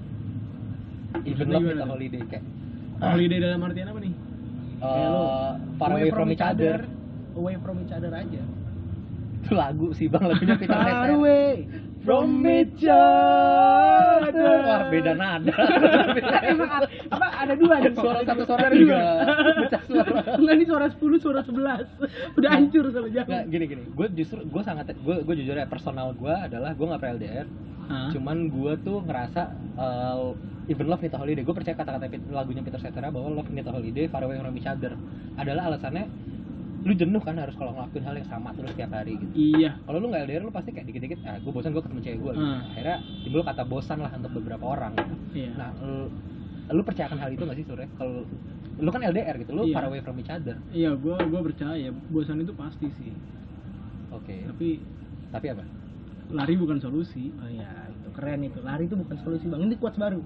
even Maksudnya love gimana need a tuh? holiday kayak Holiday dalam artian apa nih? Kayak uh, far away from each other away from each other aja itu lagu sih bang lagunya Peter far Pan away from each other. Wah beda nada. Emang ada- apa ada dua nih? Suara satu suara juga dua. pecah suara. Enggak ini suara 10, suara 11 Udah hancur sama jauh Nggak, gini gini. Gue justru gue sangat gue gue jujur ya personal gue adalah gue nggak pernah LDR Hah? cuman gue tuh ngerasa uh, even love need a holiday. Gue percaya kata-kata lagunya Peter Cetera bahwa love need a holiday far away from each other adalah alasannya lu jenuh kan harus kalau ngelakuin hal yang sama terus tiap hari gitu Iya. kalau lu nggak LDR lu pasti kayak dikit-dikit ah gue bosan gue ketemu cewek gue gitu. Hmm. akhirnya timbul kata bosan lah untuk beberapa orang gitu. Iya. nah lu, lu percaya akan hal itu gak sih sebenarnya kalau lu kan LDR gitu lu Iya. far away from each other Iya, gua gua percaya bosan itu pasti sih. oke Tapi tapi apa lari bukan solusi. Oh iya, itu keren itu. Lari itu bukan solusi, Bang. Ini quotes baru.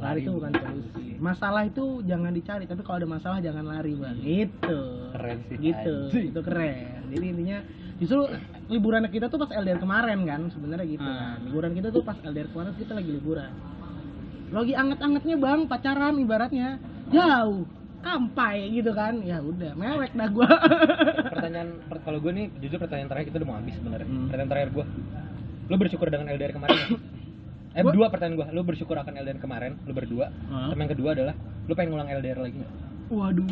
Lari Lari itu bukan solusi. Masalah itu jangan dicari, tapi kalau ada masalah jangan lari, Bang. Gitu. Keren sih, Gitu. anjing. Itu keren. Jadi intinya justru liburan kita tuh pas LDR kemarin kan, sebenarnya gitu Ah. kan. Liburan kita tuh pas LDR kemarin kita lagi liburan. Lagi anget-angetnya, Bang, pacaran ibaratnya. Jauh. Kampai gitu kan. Ya udah, mewek dah gua. pertanyaan per- kalau gue nih jujur pertanyaan terakhir kita udah mau habis sebenarnya Hmm. pertanyaan terakhir gue lu bersyukur dengan LDR kemarin nggak? Eh Gua- dua pertanyaan gue lu bersyukur akan LDR kemarin lu berdua. Sama yang kedua adalah lu pengen ngulang LDR lagi nggak? Waduh.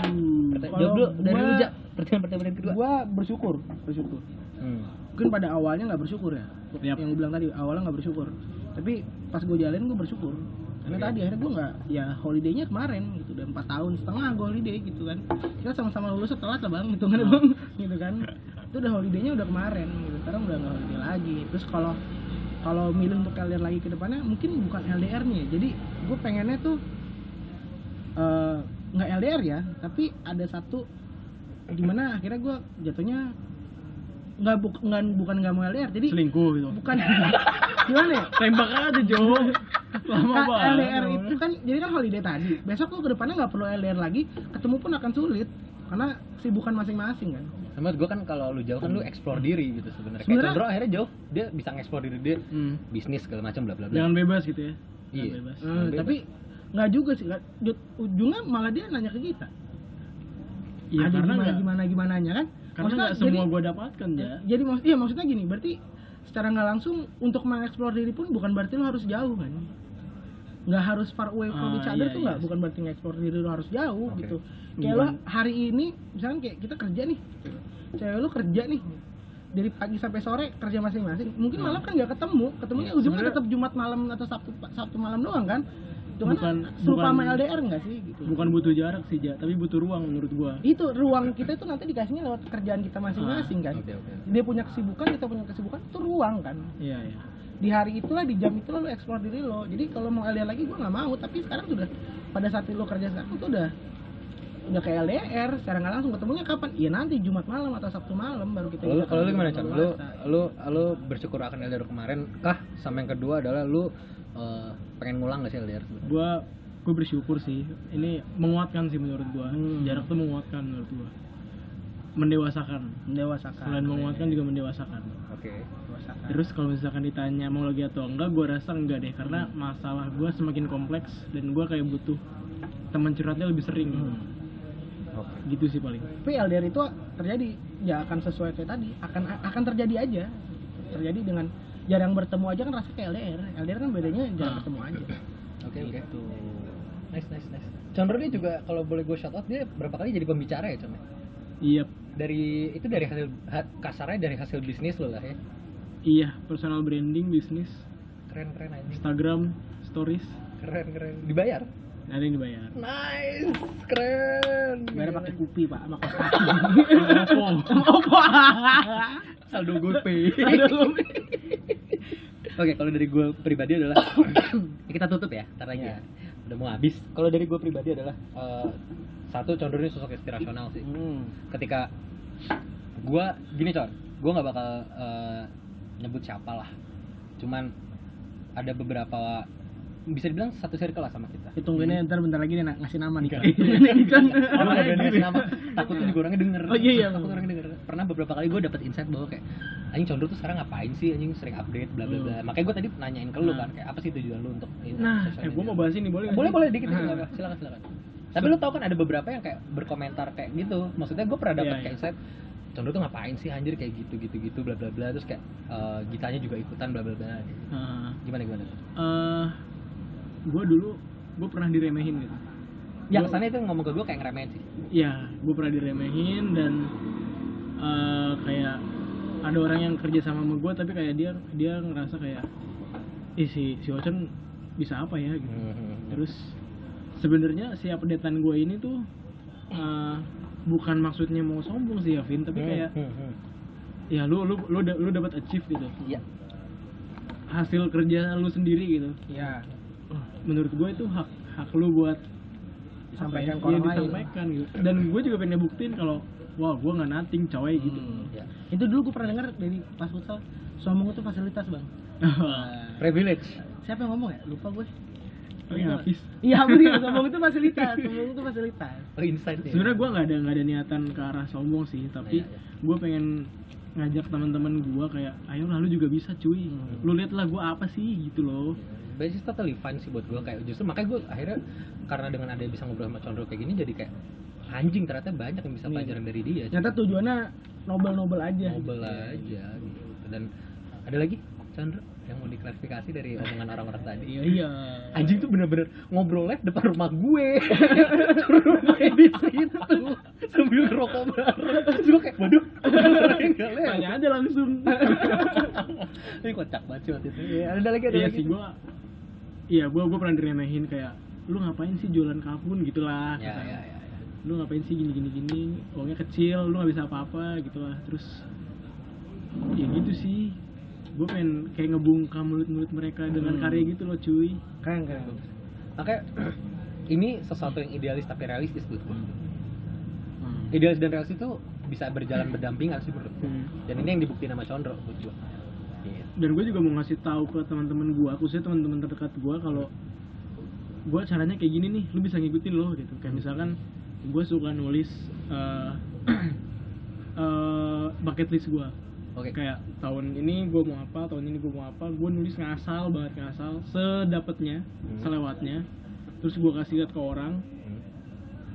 Pertanya- Kalau jawab dulu dari gua- lu pertanyaan pertanyaan kedua. Gua bersyukur, bersyukur. hmm. mungkin pada awalnya nggak bersyukur ya? Yap. yang gue bilang tadi awalnya nggak bersyukur. Tapi pas gue jalanin gue bersyukur. Karena Oke. tadi akhirnya gue nggak ya holidaynya kemarin gitu dan empat tahun setengah gue holiday gitu kan. Kita sama-sama lulus setelah lah bang gitu kan bang gitu kan. Itu udah holidaynya udah kemarin gitu sekarang udah nggak holiday lagi. Terus kalau kalau milih untuk LDR lagi ke depannya mungkin bukan LDR-nya jadi gue pengennya tuh eh, nggak LDR ya tapi ada satu gimana akhirnya gue jatuhnya nggak buk, nggak bukan nggak mau LDR jadi Selingkuh gitu. bukan gimana ya Tembak aja jauh. Lama Ka- banget. LDR itu kan jadi kan holiday tadi besok lu ke depannya nggak perlu LDR lagi ketemu pun akan sulit karena sibukan masing-masing kan sama gue kan kalau lu jauh kan lu explore diri gitu sebenarnya kayak Condro akhirnya jauh dia bisa nge-explore diri dia Hmm. bisnis segala macam bla bla bla Jangan bebas gitu ya. Jangan Iya. bebas. Eh, bebas. tapi nggak juga sih. Jut- ujungnya malah dia nanya ke kita Iya, karena gimana nggak- gimana gimana nya kan Karena Maksudnya nggak semua gua dapatkan ya. jadi maksud iya maksudnya gini berarti secara nggak langsung untuk mengeksplor diri pun bukan berarti lu harus jauh kan nggak harus far away from Ah, each other iya, tuh iya nggak bukan berarti ngeksplor diri lu harus jauh Oke. gitu. kayak lo hari ini misalkan kayak kita kerja nih. Cewek lu kerja nih. Dari pagi sampai sore kerja masing-masing. Mungkin malam kan nggak ketemu. Ketemunya Iya, ujungnya tetap Jumat malam atau Sabtu Sabtu malam doang kan? Itu kan Bukan- serupa sama bukan- LDR nggak sih gitu? Bukan butuh jarak sih, Ja, tapi butuh ruang menurut gua. itu ruang kita itu nanti dikasihnya lewat kerjaan kita masing-masing kan? oke oke. Dia punya kesibukan kita punya kesibukan itu ruang kan? Iya, iya. Di hari itulah di jam itulah lo explore diri lo jadi kalau mau LDR lagi gua nggak mau tapi sekarang sudah pada saat lo kerja sekarang tuh udah udah kayak LDR secara nggak langsung ketemunya kapan iya nanti Jumat malam atau Sabtu malam baru kita Kalau lu, kalau lu gimana Con? Lu, lu, lu bersyukur akan LDR kemarin kah? Sama yang kedua adalah lu eh, pengen ngulang gak sih LDR? Gua gua bersyukur sih. Ini menguatkan sih menurut gua. Hmm. Jarak tuh menguatkan menurut gua. Mendewasakan. mendewasakan Selain menguatkan juga mendewasakan. Oke. Mendewasakan. Terus kalau misalkan ditanya mau lagi atau enggak, gua rasa enggak deh karena masalah gua semakin kompleks dan gua kayak butuh teman curhatnya lebih sering. Hmm. Oke. Gitu sih paling. tapi LDR itu terjadi ya akan sesuai kayak tadi akan akan terjadi aja terjadi dengan jarang bertemu aja kan rasanya kayak LDR LDR kan bedanya jarang Ah. ketemu aja Oke oke. Gitu. Nice nice nice. Condro ini juga kalau boleh gue shout out dia berapa kali jadi pembicara ya Con? Iya, Dari itu dari hasil ha- kasarnya dari hasil bisnis lo lah ya. Iya, personal branding, bisnis, Keren keren aja. Instagram, stories, Keren keren. Dibayar. ada yang dibayar. Nice. Keren. Bayar pakai kupi pak sama kos kaki Oppo. saldo GoPay. Oke, kalau dari gue pribadi adalah ya kita tutup ya, ntar lagi ya. Udah mau habis. Kalau dari gue pribadi adalah eh, satu Condro ini sosok inspirasional sih. hmm. Ketika gue gini con, gue nggak bakal eh, nyebut siapa lah. Cuman ada beberapa bisa dibilang satu circle lah sama kita Hitungin aja ntar bentar lagi dia na- ngasih nama nih. Kan. Ngasih nama takutnya juga orangnya denger Oh, iya, iya. takut orangnya denger pernah beberapa kali gue dapet insight bahwa kayak anjing Condro tuh sekarang ngapain sih anjing sering update bla bla bla makanya gue tadi nanyain ke lu Nah. kan kayak apa sih tujuan lu untuk ini, Nah, eh gue mau bahas ini boleh boleh boleh dikit Ah. silakan silakan silakan tapi lu tau kan ada beberapa yang kayak berkomentar kayak gitu maksudnya gue pernah dapet Iya, kayak iya. insight Condro tuh ngapain sih anjir kayak gitu gitu gitu bla bla bla terus kayak eh, Gitanya juga ikutan bla bla bla Ah. gimana gimana Eh, gue dulu gue pernah diremehin gitu. Yang Gua- kesannya itu ngomong ke gue kayak ngeremehin sih. Ya gue pernah diremehin dan eh, kayak ada orang yang kerja sama sama gue tapi kayak dia dia ngerasa kayak ih si si Ocon bisa apa ya? gitu. Hmm. terus sebenarnya si updatean gue ini tuh eh, bukan maksudnya mau sombong sih ya Vin tapi kayak Hmm, hmm, hmm. ya lu lu lu da- lu dapat achieve gitu Iya. hasil kerja lu sendiri gitu Iya. Oh, menurut gue itu hak hak lu buat Sampaikan apa ke ya, iya, lain. disampaikan gitu dan gue juga pengen buktiin kalau wah gue nggak nating gitu Hmm. Iya. Itu dulu gue pernah dengar dari pas futsal sombong itu fasilitas bang. Privilege. Siapa yang ngomong ya? Lupa gue. Paling habis Iya bener, sombong itu fasilitas, sombong itu fasilitas. Oh, insight ya. sebenarnya gue nggak ada nggak ada niatan ke arah sombong sih tapi Iya, iya. gue pengen ngajak teman-teman gue kayak ayo lah lu juga bisa cuy Hmm. lu lihat lah gue apa sih gitu loh But it's totally fine sih buat gue kayak justru makanya gue akhirnya karena dengan ada bisa ngobrol sama Condro kayak gini jadi kayak anjing ternyata banyak yang bisa Iya. pelajaran dari dia. Ternyata tujuannya nobel-nobel aja. Nobel aja gitu. Dan ada lagi Chandra yang mau diklarifikasi dari omongan orang-orang tadi. Iya iya. Anjing tuh bener-bener ngobrol live depan rumah gue. Rumahnya di situ sambil ngerokok bareng. Terus gue kayak, waduh, tanya aja langsung Ini kocak banget sih waktu itu. Iya, ada lagi ada iya lagi. sih gue iya gue gue pernah diremehin kayak lu ngapain sih jualan kapun gitulah Ya, ya, ya. ya. lu ngapain sih gini gini gini uangnya kecil lu nggak bisa apa-apa gitu lah terus ya gitu sih gue pengen kayak ngebungkam mulut-mulut mereka dengan Hmm. karya gitu loh cuy Keren keren. Makanya ini sesuatu yang idealis tapi realistis buat gue. Hmm. Idealis dan realistis itu bisa berjalan berdampingan sih menurut gue. Hmm. Dan ini yang dibuktiin sama Condro buat gue. Gitu. dan gue juga mau ngasih tahu ke teman-teman gue khususnya teman-teman terdekat gue kalau gue caranya kayak gini nih lu bisa ngikutin loh gitu kayak misalkan gue suka nulis eh eh, bucket list gue Oke. kayak tahun ini gue mau apa tahun ini gue mau apa gue nulis ngasal banget ngasal sedapatnya Hmm. selewatnya terus gue kasih lihat ke orang Hmm.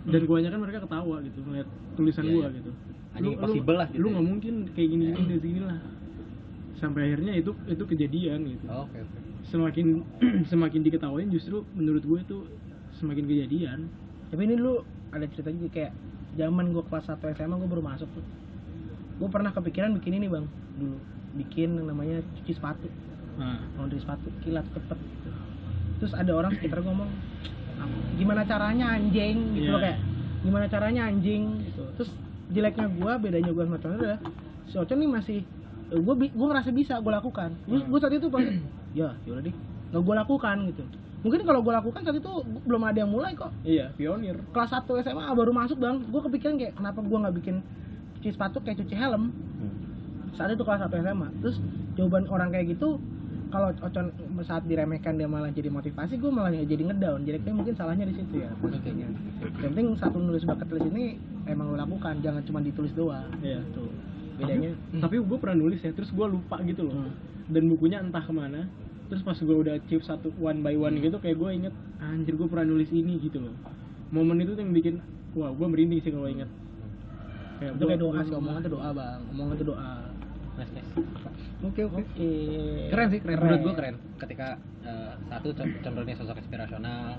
dan kebanyakan mereka ketawa gitu ngeliat tulisan Iya, gue iya. gitu Anjing impossible lah gitu lu ya. nggak mungkin kayak gini gini dari sini lah sampai akhirnya itu itu kejadian gitu Oh, Oke oke. semakin semakin diketawain justru menurut gue itu semakin kejadian Tapi ini dulu ada cerita juga kayak zaman gue kelas 1 SMA gue baru masuk tuh. Gue pernah kepikiran bikin ini bang. Dulu. Bikin yang namanya cuci sepatu. Nah, laundry sepatu kilat cepet terus ada orang sekitar gue ngomong "Ah, gimana caranya anjing? Gitu Iya. loh kayak gimana caranya anjing? Gitu. Terus jeleknya gue bedanya gue sama Ocon adalah si Ocon nih masih gue gue ngerasa bisa gue lakukan. Gue gue saat itu pas ya yaudah deh nggak gue lakukan gitu. Mungkin kalau gue lakukan saat itu belum ada yang mulai kok. Iya pionir. Kelas 1 SMA baru masuk bang. Gue kepikiran kayak kenapa gue nggak bikin cuci sepatu kayak cuci helm. Hmm. saat itu kelas 1 SMA terus jawaban orang kayak gitu kalau Ocon saat diremehkan dia malah jadi motivasi gue malah jadi ngedown. Jadi kayak mungkin salahnya di situ ya. Posisinya yang penting saat lu nulis bucket list ini emang lu lakukan jangan cuma ditulis doang. Iya. Tuh bedanya tapi, tapi gue pernah nulis ya terus gue lupa gitu loh. Hmm. dan bukunya entah ke mana terus pas gue udah achieve satu one by one gitu kayak gue inget anjir gue pernah nulis ini gitu loh. Momen itu tuh yang bikin wah gue merinding sih kalau inget kayak itu kayak doa sih omongan tuh doa bang omongan tuh doa Nice, nice. oke oke Keren sih, keren. Menurut gue keren. Ketika eh, satu con- contohnya sosok inspirasional,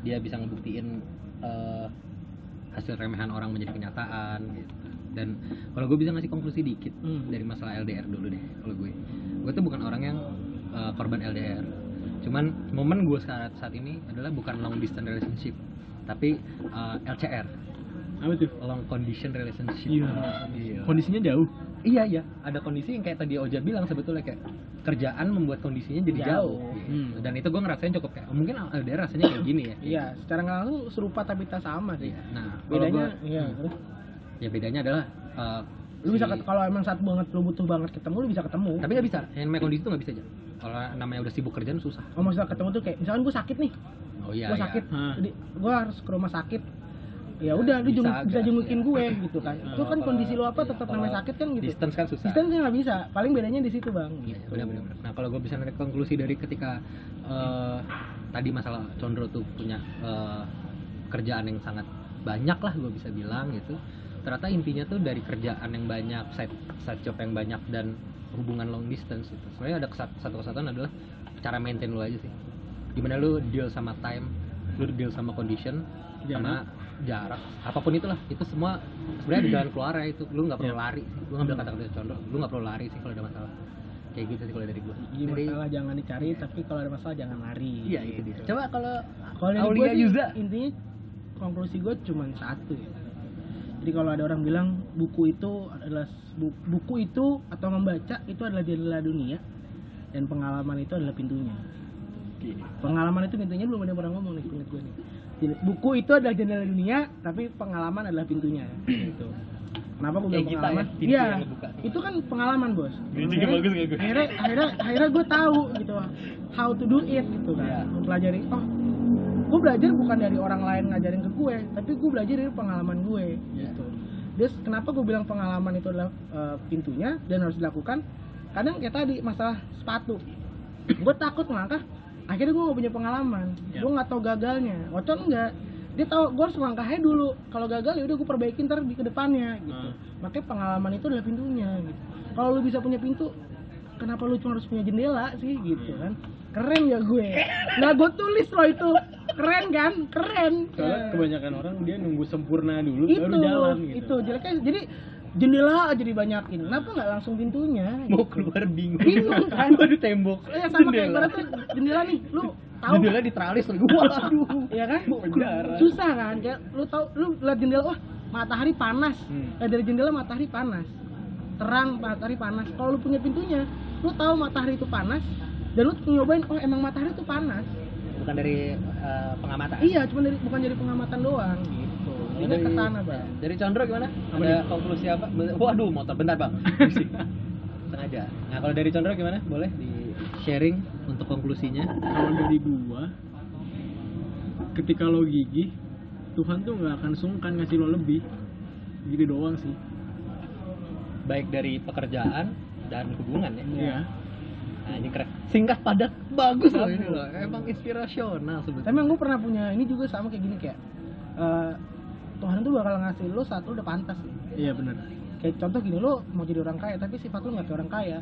dia bisa ngebuktiin eh, hasil remehan orang menjadi kenyataan gitu. Dan kalau gue bisa ngasih konklusi dikit Hmm. dari masalah LDR dulu deh, kalau gue, gue tuh bukan orang yang eh, korban LDR. Cuman momen gue saat saat ini adalah bukan long distance relationship, tapi eh, LCR, apa tuh long condition relationship. Iya. Iya. kondisinya jauh Iya iya, ada kondisi yang kayak tadi Oja bilang sebetulnya kayak kerjaan membuat kondisinya jadi jauh. Jauh. Hmm. Dan itu gue ngerasain cukup kayak oh, mungkin LDR rasanya kayak gini ya. iya secara nggak langsung serupa tapi tak sama sih Iya. Nah, bedanya gua- iya hmm, terus ya bedanya adalah uh, lu bisa Si- kalau emang saat banget lu butuh banget ketemu lu bisa ketemu Tapi nggak bisa, yang namanya kondisi itu nggak bisa aja. Kalau namanya udah sibuk kerjaan susah. kalau maksudnya ketemu tuh kayak misalkan gue sakit nih Oh iya. gue iya. sakit jadi gue harus ke rumah sakit ya udah lu Bisa jenguk, agak, bisa jengukin iya. gue gitu kan itu kan kondisi lu apa tetap namanya sakit kan gitu Distance kan susah. distance nggak bisa paling bedanya di situ bang Iya, gitu benar-benar. Nah kalau gue bisa narik konklusi dari ketika eh, tadi masalah Condro tuh punya eh, kerjaan yang sangat banyak lah gue bisa bilang gitu. Ternyata intinya tuh dari kerjaan yang banyak, side, side job yang banyak dan hubungan long distance itu. Sebenarnya ada satu kesatuan adalah cara maintain lu aja sih. Gimana lu deal sama time, lu deal sama condition, sama jarak, apa pun itulah. Itu semua sebenarnya di jalan keluar ya itu. Lu nggak perlu Iya. lari. Gue ngambil kata-kata Condro, lu nggak perlu lari sih kalau ada masalah. Kayak gitu sih kalau dari gue Jadi masalah jangan dicari tapi kalau ada masalah jangan lari. Iya itu dia coba kalau kalau dari gue Yuza. intinya konklusi gue cuma satu ya. Jadi kalau ada orang bilang buku itu adalah bu- buku itu atau membaca itu adalah jendela dunia dan pengalaman itu adalah pintunya. Pengalaman itu pintunya belum ada pernah ngomong nih gue nih buku itu adalah jendela dunia tapi pengalaman adalah pintunya. Gitu. Kenapa gue bilang pengalaman? ya, pintu iya itu kan pengalaman bos. Akhirnya- bagus gak gue? akhirnya akhirnya akhirnya gue tahu gitu. How to do it gitu kan. Iya. mempelajari oh gue belajar bukan dari orang lain ngajarin ke gue tapi gue belajar dari pengalaman gue Iya. gitu. Terus kenapa gue bilang pengalaman itu adalah eh, pintunya dan harus dilakukan? Kadang kayak tadi masalah sepatu. Gue takut melangkah akhirnya gue gak punya pengalaman. Iya. gue nggak tahu gagalnya. Wacon enggak. Dia tahu gue harus melangkahnya dulu. Kalau gagal ya udah gue perbaikin ntar di ke depannya gitu. Hmm. makanya pengalaman itu adalah pintunya gitu. Kalau lu bisa punya pintu kenapa lu cuma harus punya jendela sih gitu kan? Keren ya gue. Nah gue tulis loh itu. Keren kan? Keren. Soalnya Ya. kebanyakan orang dia nunggu sempurna dulu itu. baru jalan gitu. itu. Jeleknya jadi jendela aja dibanyakin. Kenapa nggak langsung pintunya? Mau gitu. keluar bingung. Bingung kan? waduh tembok. Ya sama kayak Jendela. ibaratnya jendela nih lu tahu jendela diteralis lagi. Waduh. Ya kan? Penjara. susah kan? Kayak lu tahu lu lihat jendela wah matahari panas. Hmm. Eh, dari jendela matahari panas. Terang matahari panas. Kalau lu punya pintunya lu tahu matahari itu panas dan lu nyobain oh emang matahari itu panas. Bukan dari eh, pengamatan. Iya cuma dari bukan dari pengamatan doang. Gitu ini Dari- ke sana bang dari Condro gimana? Apa ada nih? konklusi apa? Waduh motor bentar bang sengaja nah kalau dari Condro gimana? Boleh di sharing untuk konklusinya. Kalau dari gua ketika lo gigih Tuhan tuh nggak akan sungkan ngasih lo lebih. Gitu doang sih. Baik dari pekerjaan dan hubungan ya. Iya. nah ini keren. Singkat padat bagus loh ini loh. Emang inspirasional sebetulnya. Emang gue pernah punya ini juga sama kayak gini kayak eh, Tuhan tuh bakal ngasih lu saat lu udah pantas. Iya benar. Kayak contoh gini lu mau jadi orang kaya tapi sifat lu nggak kayak orang kaya.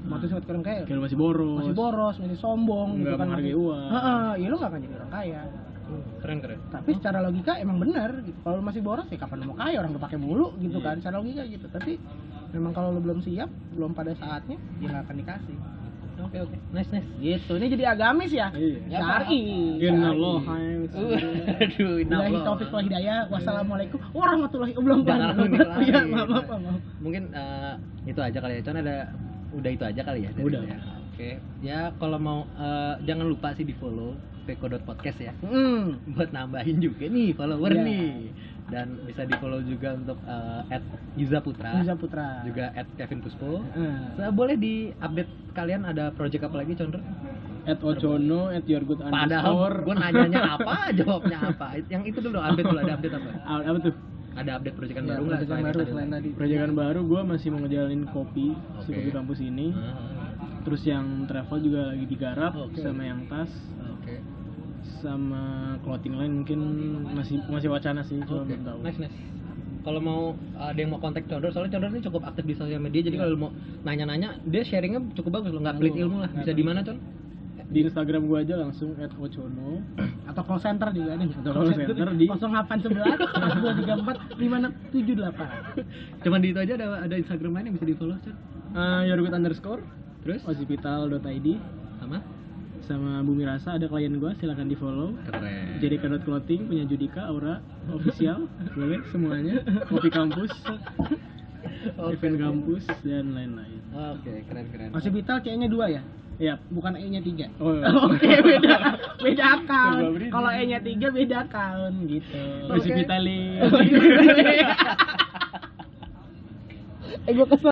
Mau tuh sifat kayak orang kaya? Kayak lo masih boros. Masih boros masih sombong nggak gitu kan. menghargai uang. Heeh, ya lu gak akan jadi orang kaya. Keren keren. Tapi secara logika emang benar gitu. Kalau lu masih boros ya kapan lu mau kaya? Orang udah pakai bulu gitu Iya. kan. Secara logika gitu. Tapi memang kalau lu belum siap belum pada saatnya ya nggak akan dikasih oke oke nice nice gitu ini jadi agamis ya Iya. syari Inna Syari. Allah aduh Allah. taufik wal hidayah. Wassalamualaikum warahmatullahi wabarakatuh. Iya, dikelari. maaf, maaf, maaf. mungkin eh, itu aja kali ya Con ada udah itu aja kali ya Udah. saya. oke ya kalau mau eh, jangan lupa sih di follow Podcast ya Hmm. buat nambahin juga nih follower Iya. nih dan bisa di follow juga untuk eh, at Yuza Putra Riza Putra. juga at Kevin Puspo Eh. So, boleh di update kalian ada project apa lagi Condro? at Ocono at your good Padahal underscore gue nanyanya apa, jawabnya apa. Yang itu dulu update dulu ada update apa? Apa tuh Ada update proyekan Ya, baru nggak? proyekan selain baru selain tadi. proyekan baru gue masih mau ngejalanin kopi si Oke. kopi kampus ini Ah, terus yang travel juga lagi digarap Oke. sama yang tas Oke. Sama clothing lain mungkin masih masih wacana sih cuma Oke. belum tahu Nice nice. Kalau mau ada yang mau kontak Condor, soalnya Condor ini cukup aktif di sosial media, jadi Iya. kalau mau nanya-nanya, dia sharingnya cukup bagus loh, nggak pelit ilmu lah. Bisa di mana Con? di Instagram gue aja langsung at Ocono Atau call center juga nih. Atau call center di- 0811 4234 578. Cuman di itu aja ada ada Instagram lain yang bisa di follow Con. uh, your good underscore Terus hospital.id sama? Sama Bumi Rasa ada klien gue silahkan di follow Keren. jadi kadot clothing punya Judika Aura official boleh semuanya kopi kampus event kampus dan lain-lain Oke, keren keren. Masih vital C-nya 2 ya? Yap. Bukan E-nya 3. Oh, Oke, beda. Beda Coba account. Kalau E-nya 3 beda account gitu. Masih Oke. Vitali. eh gue kesel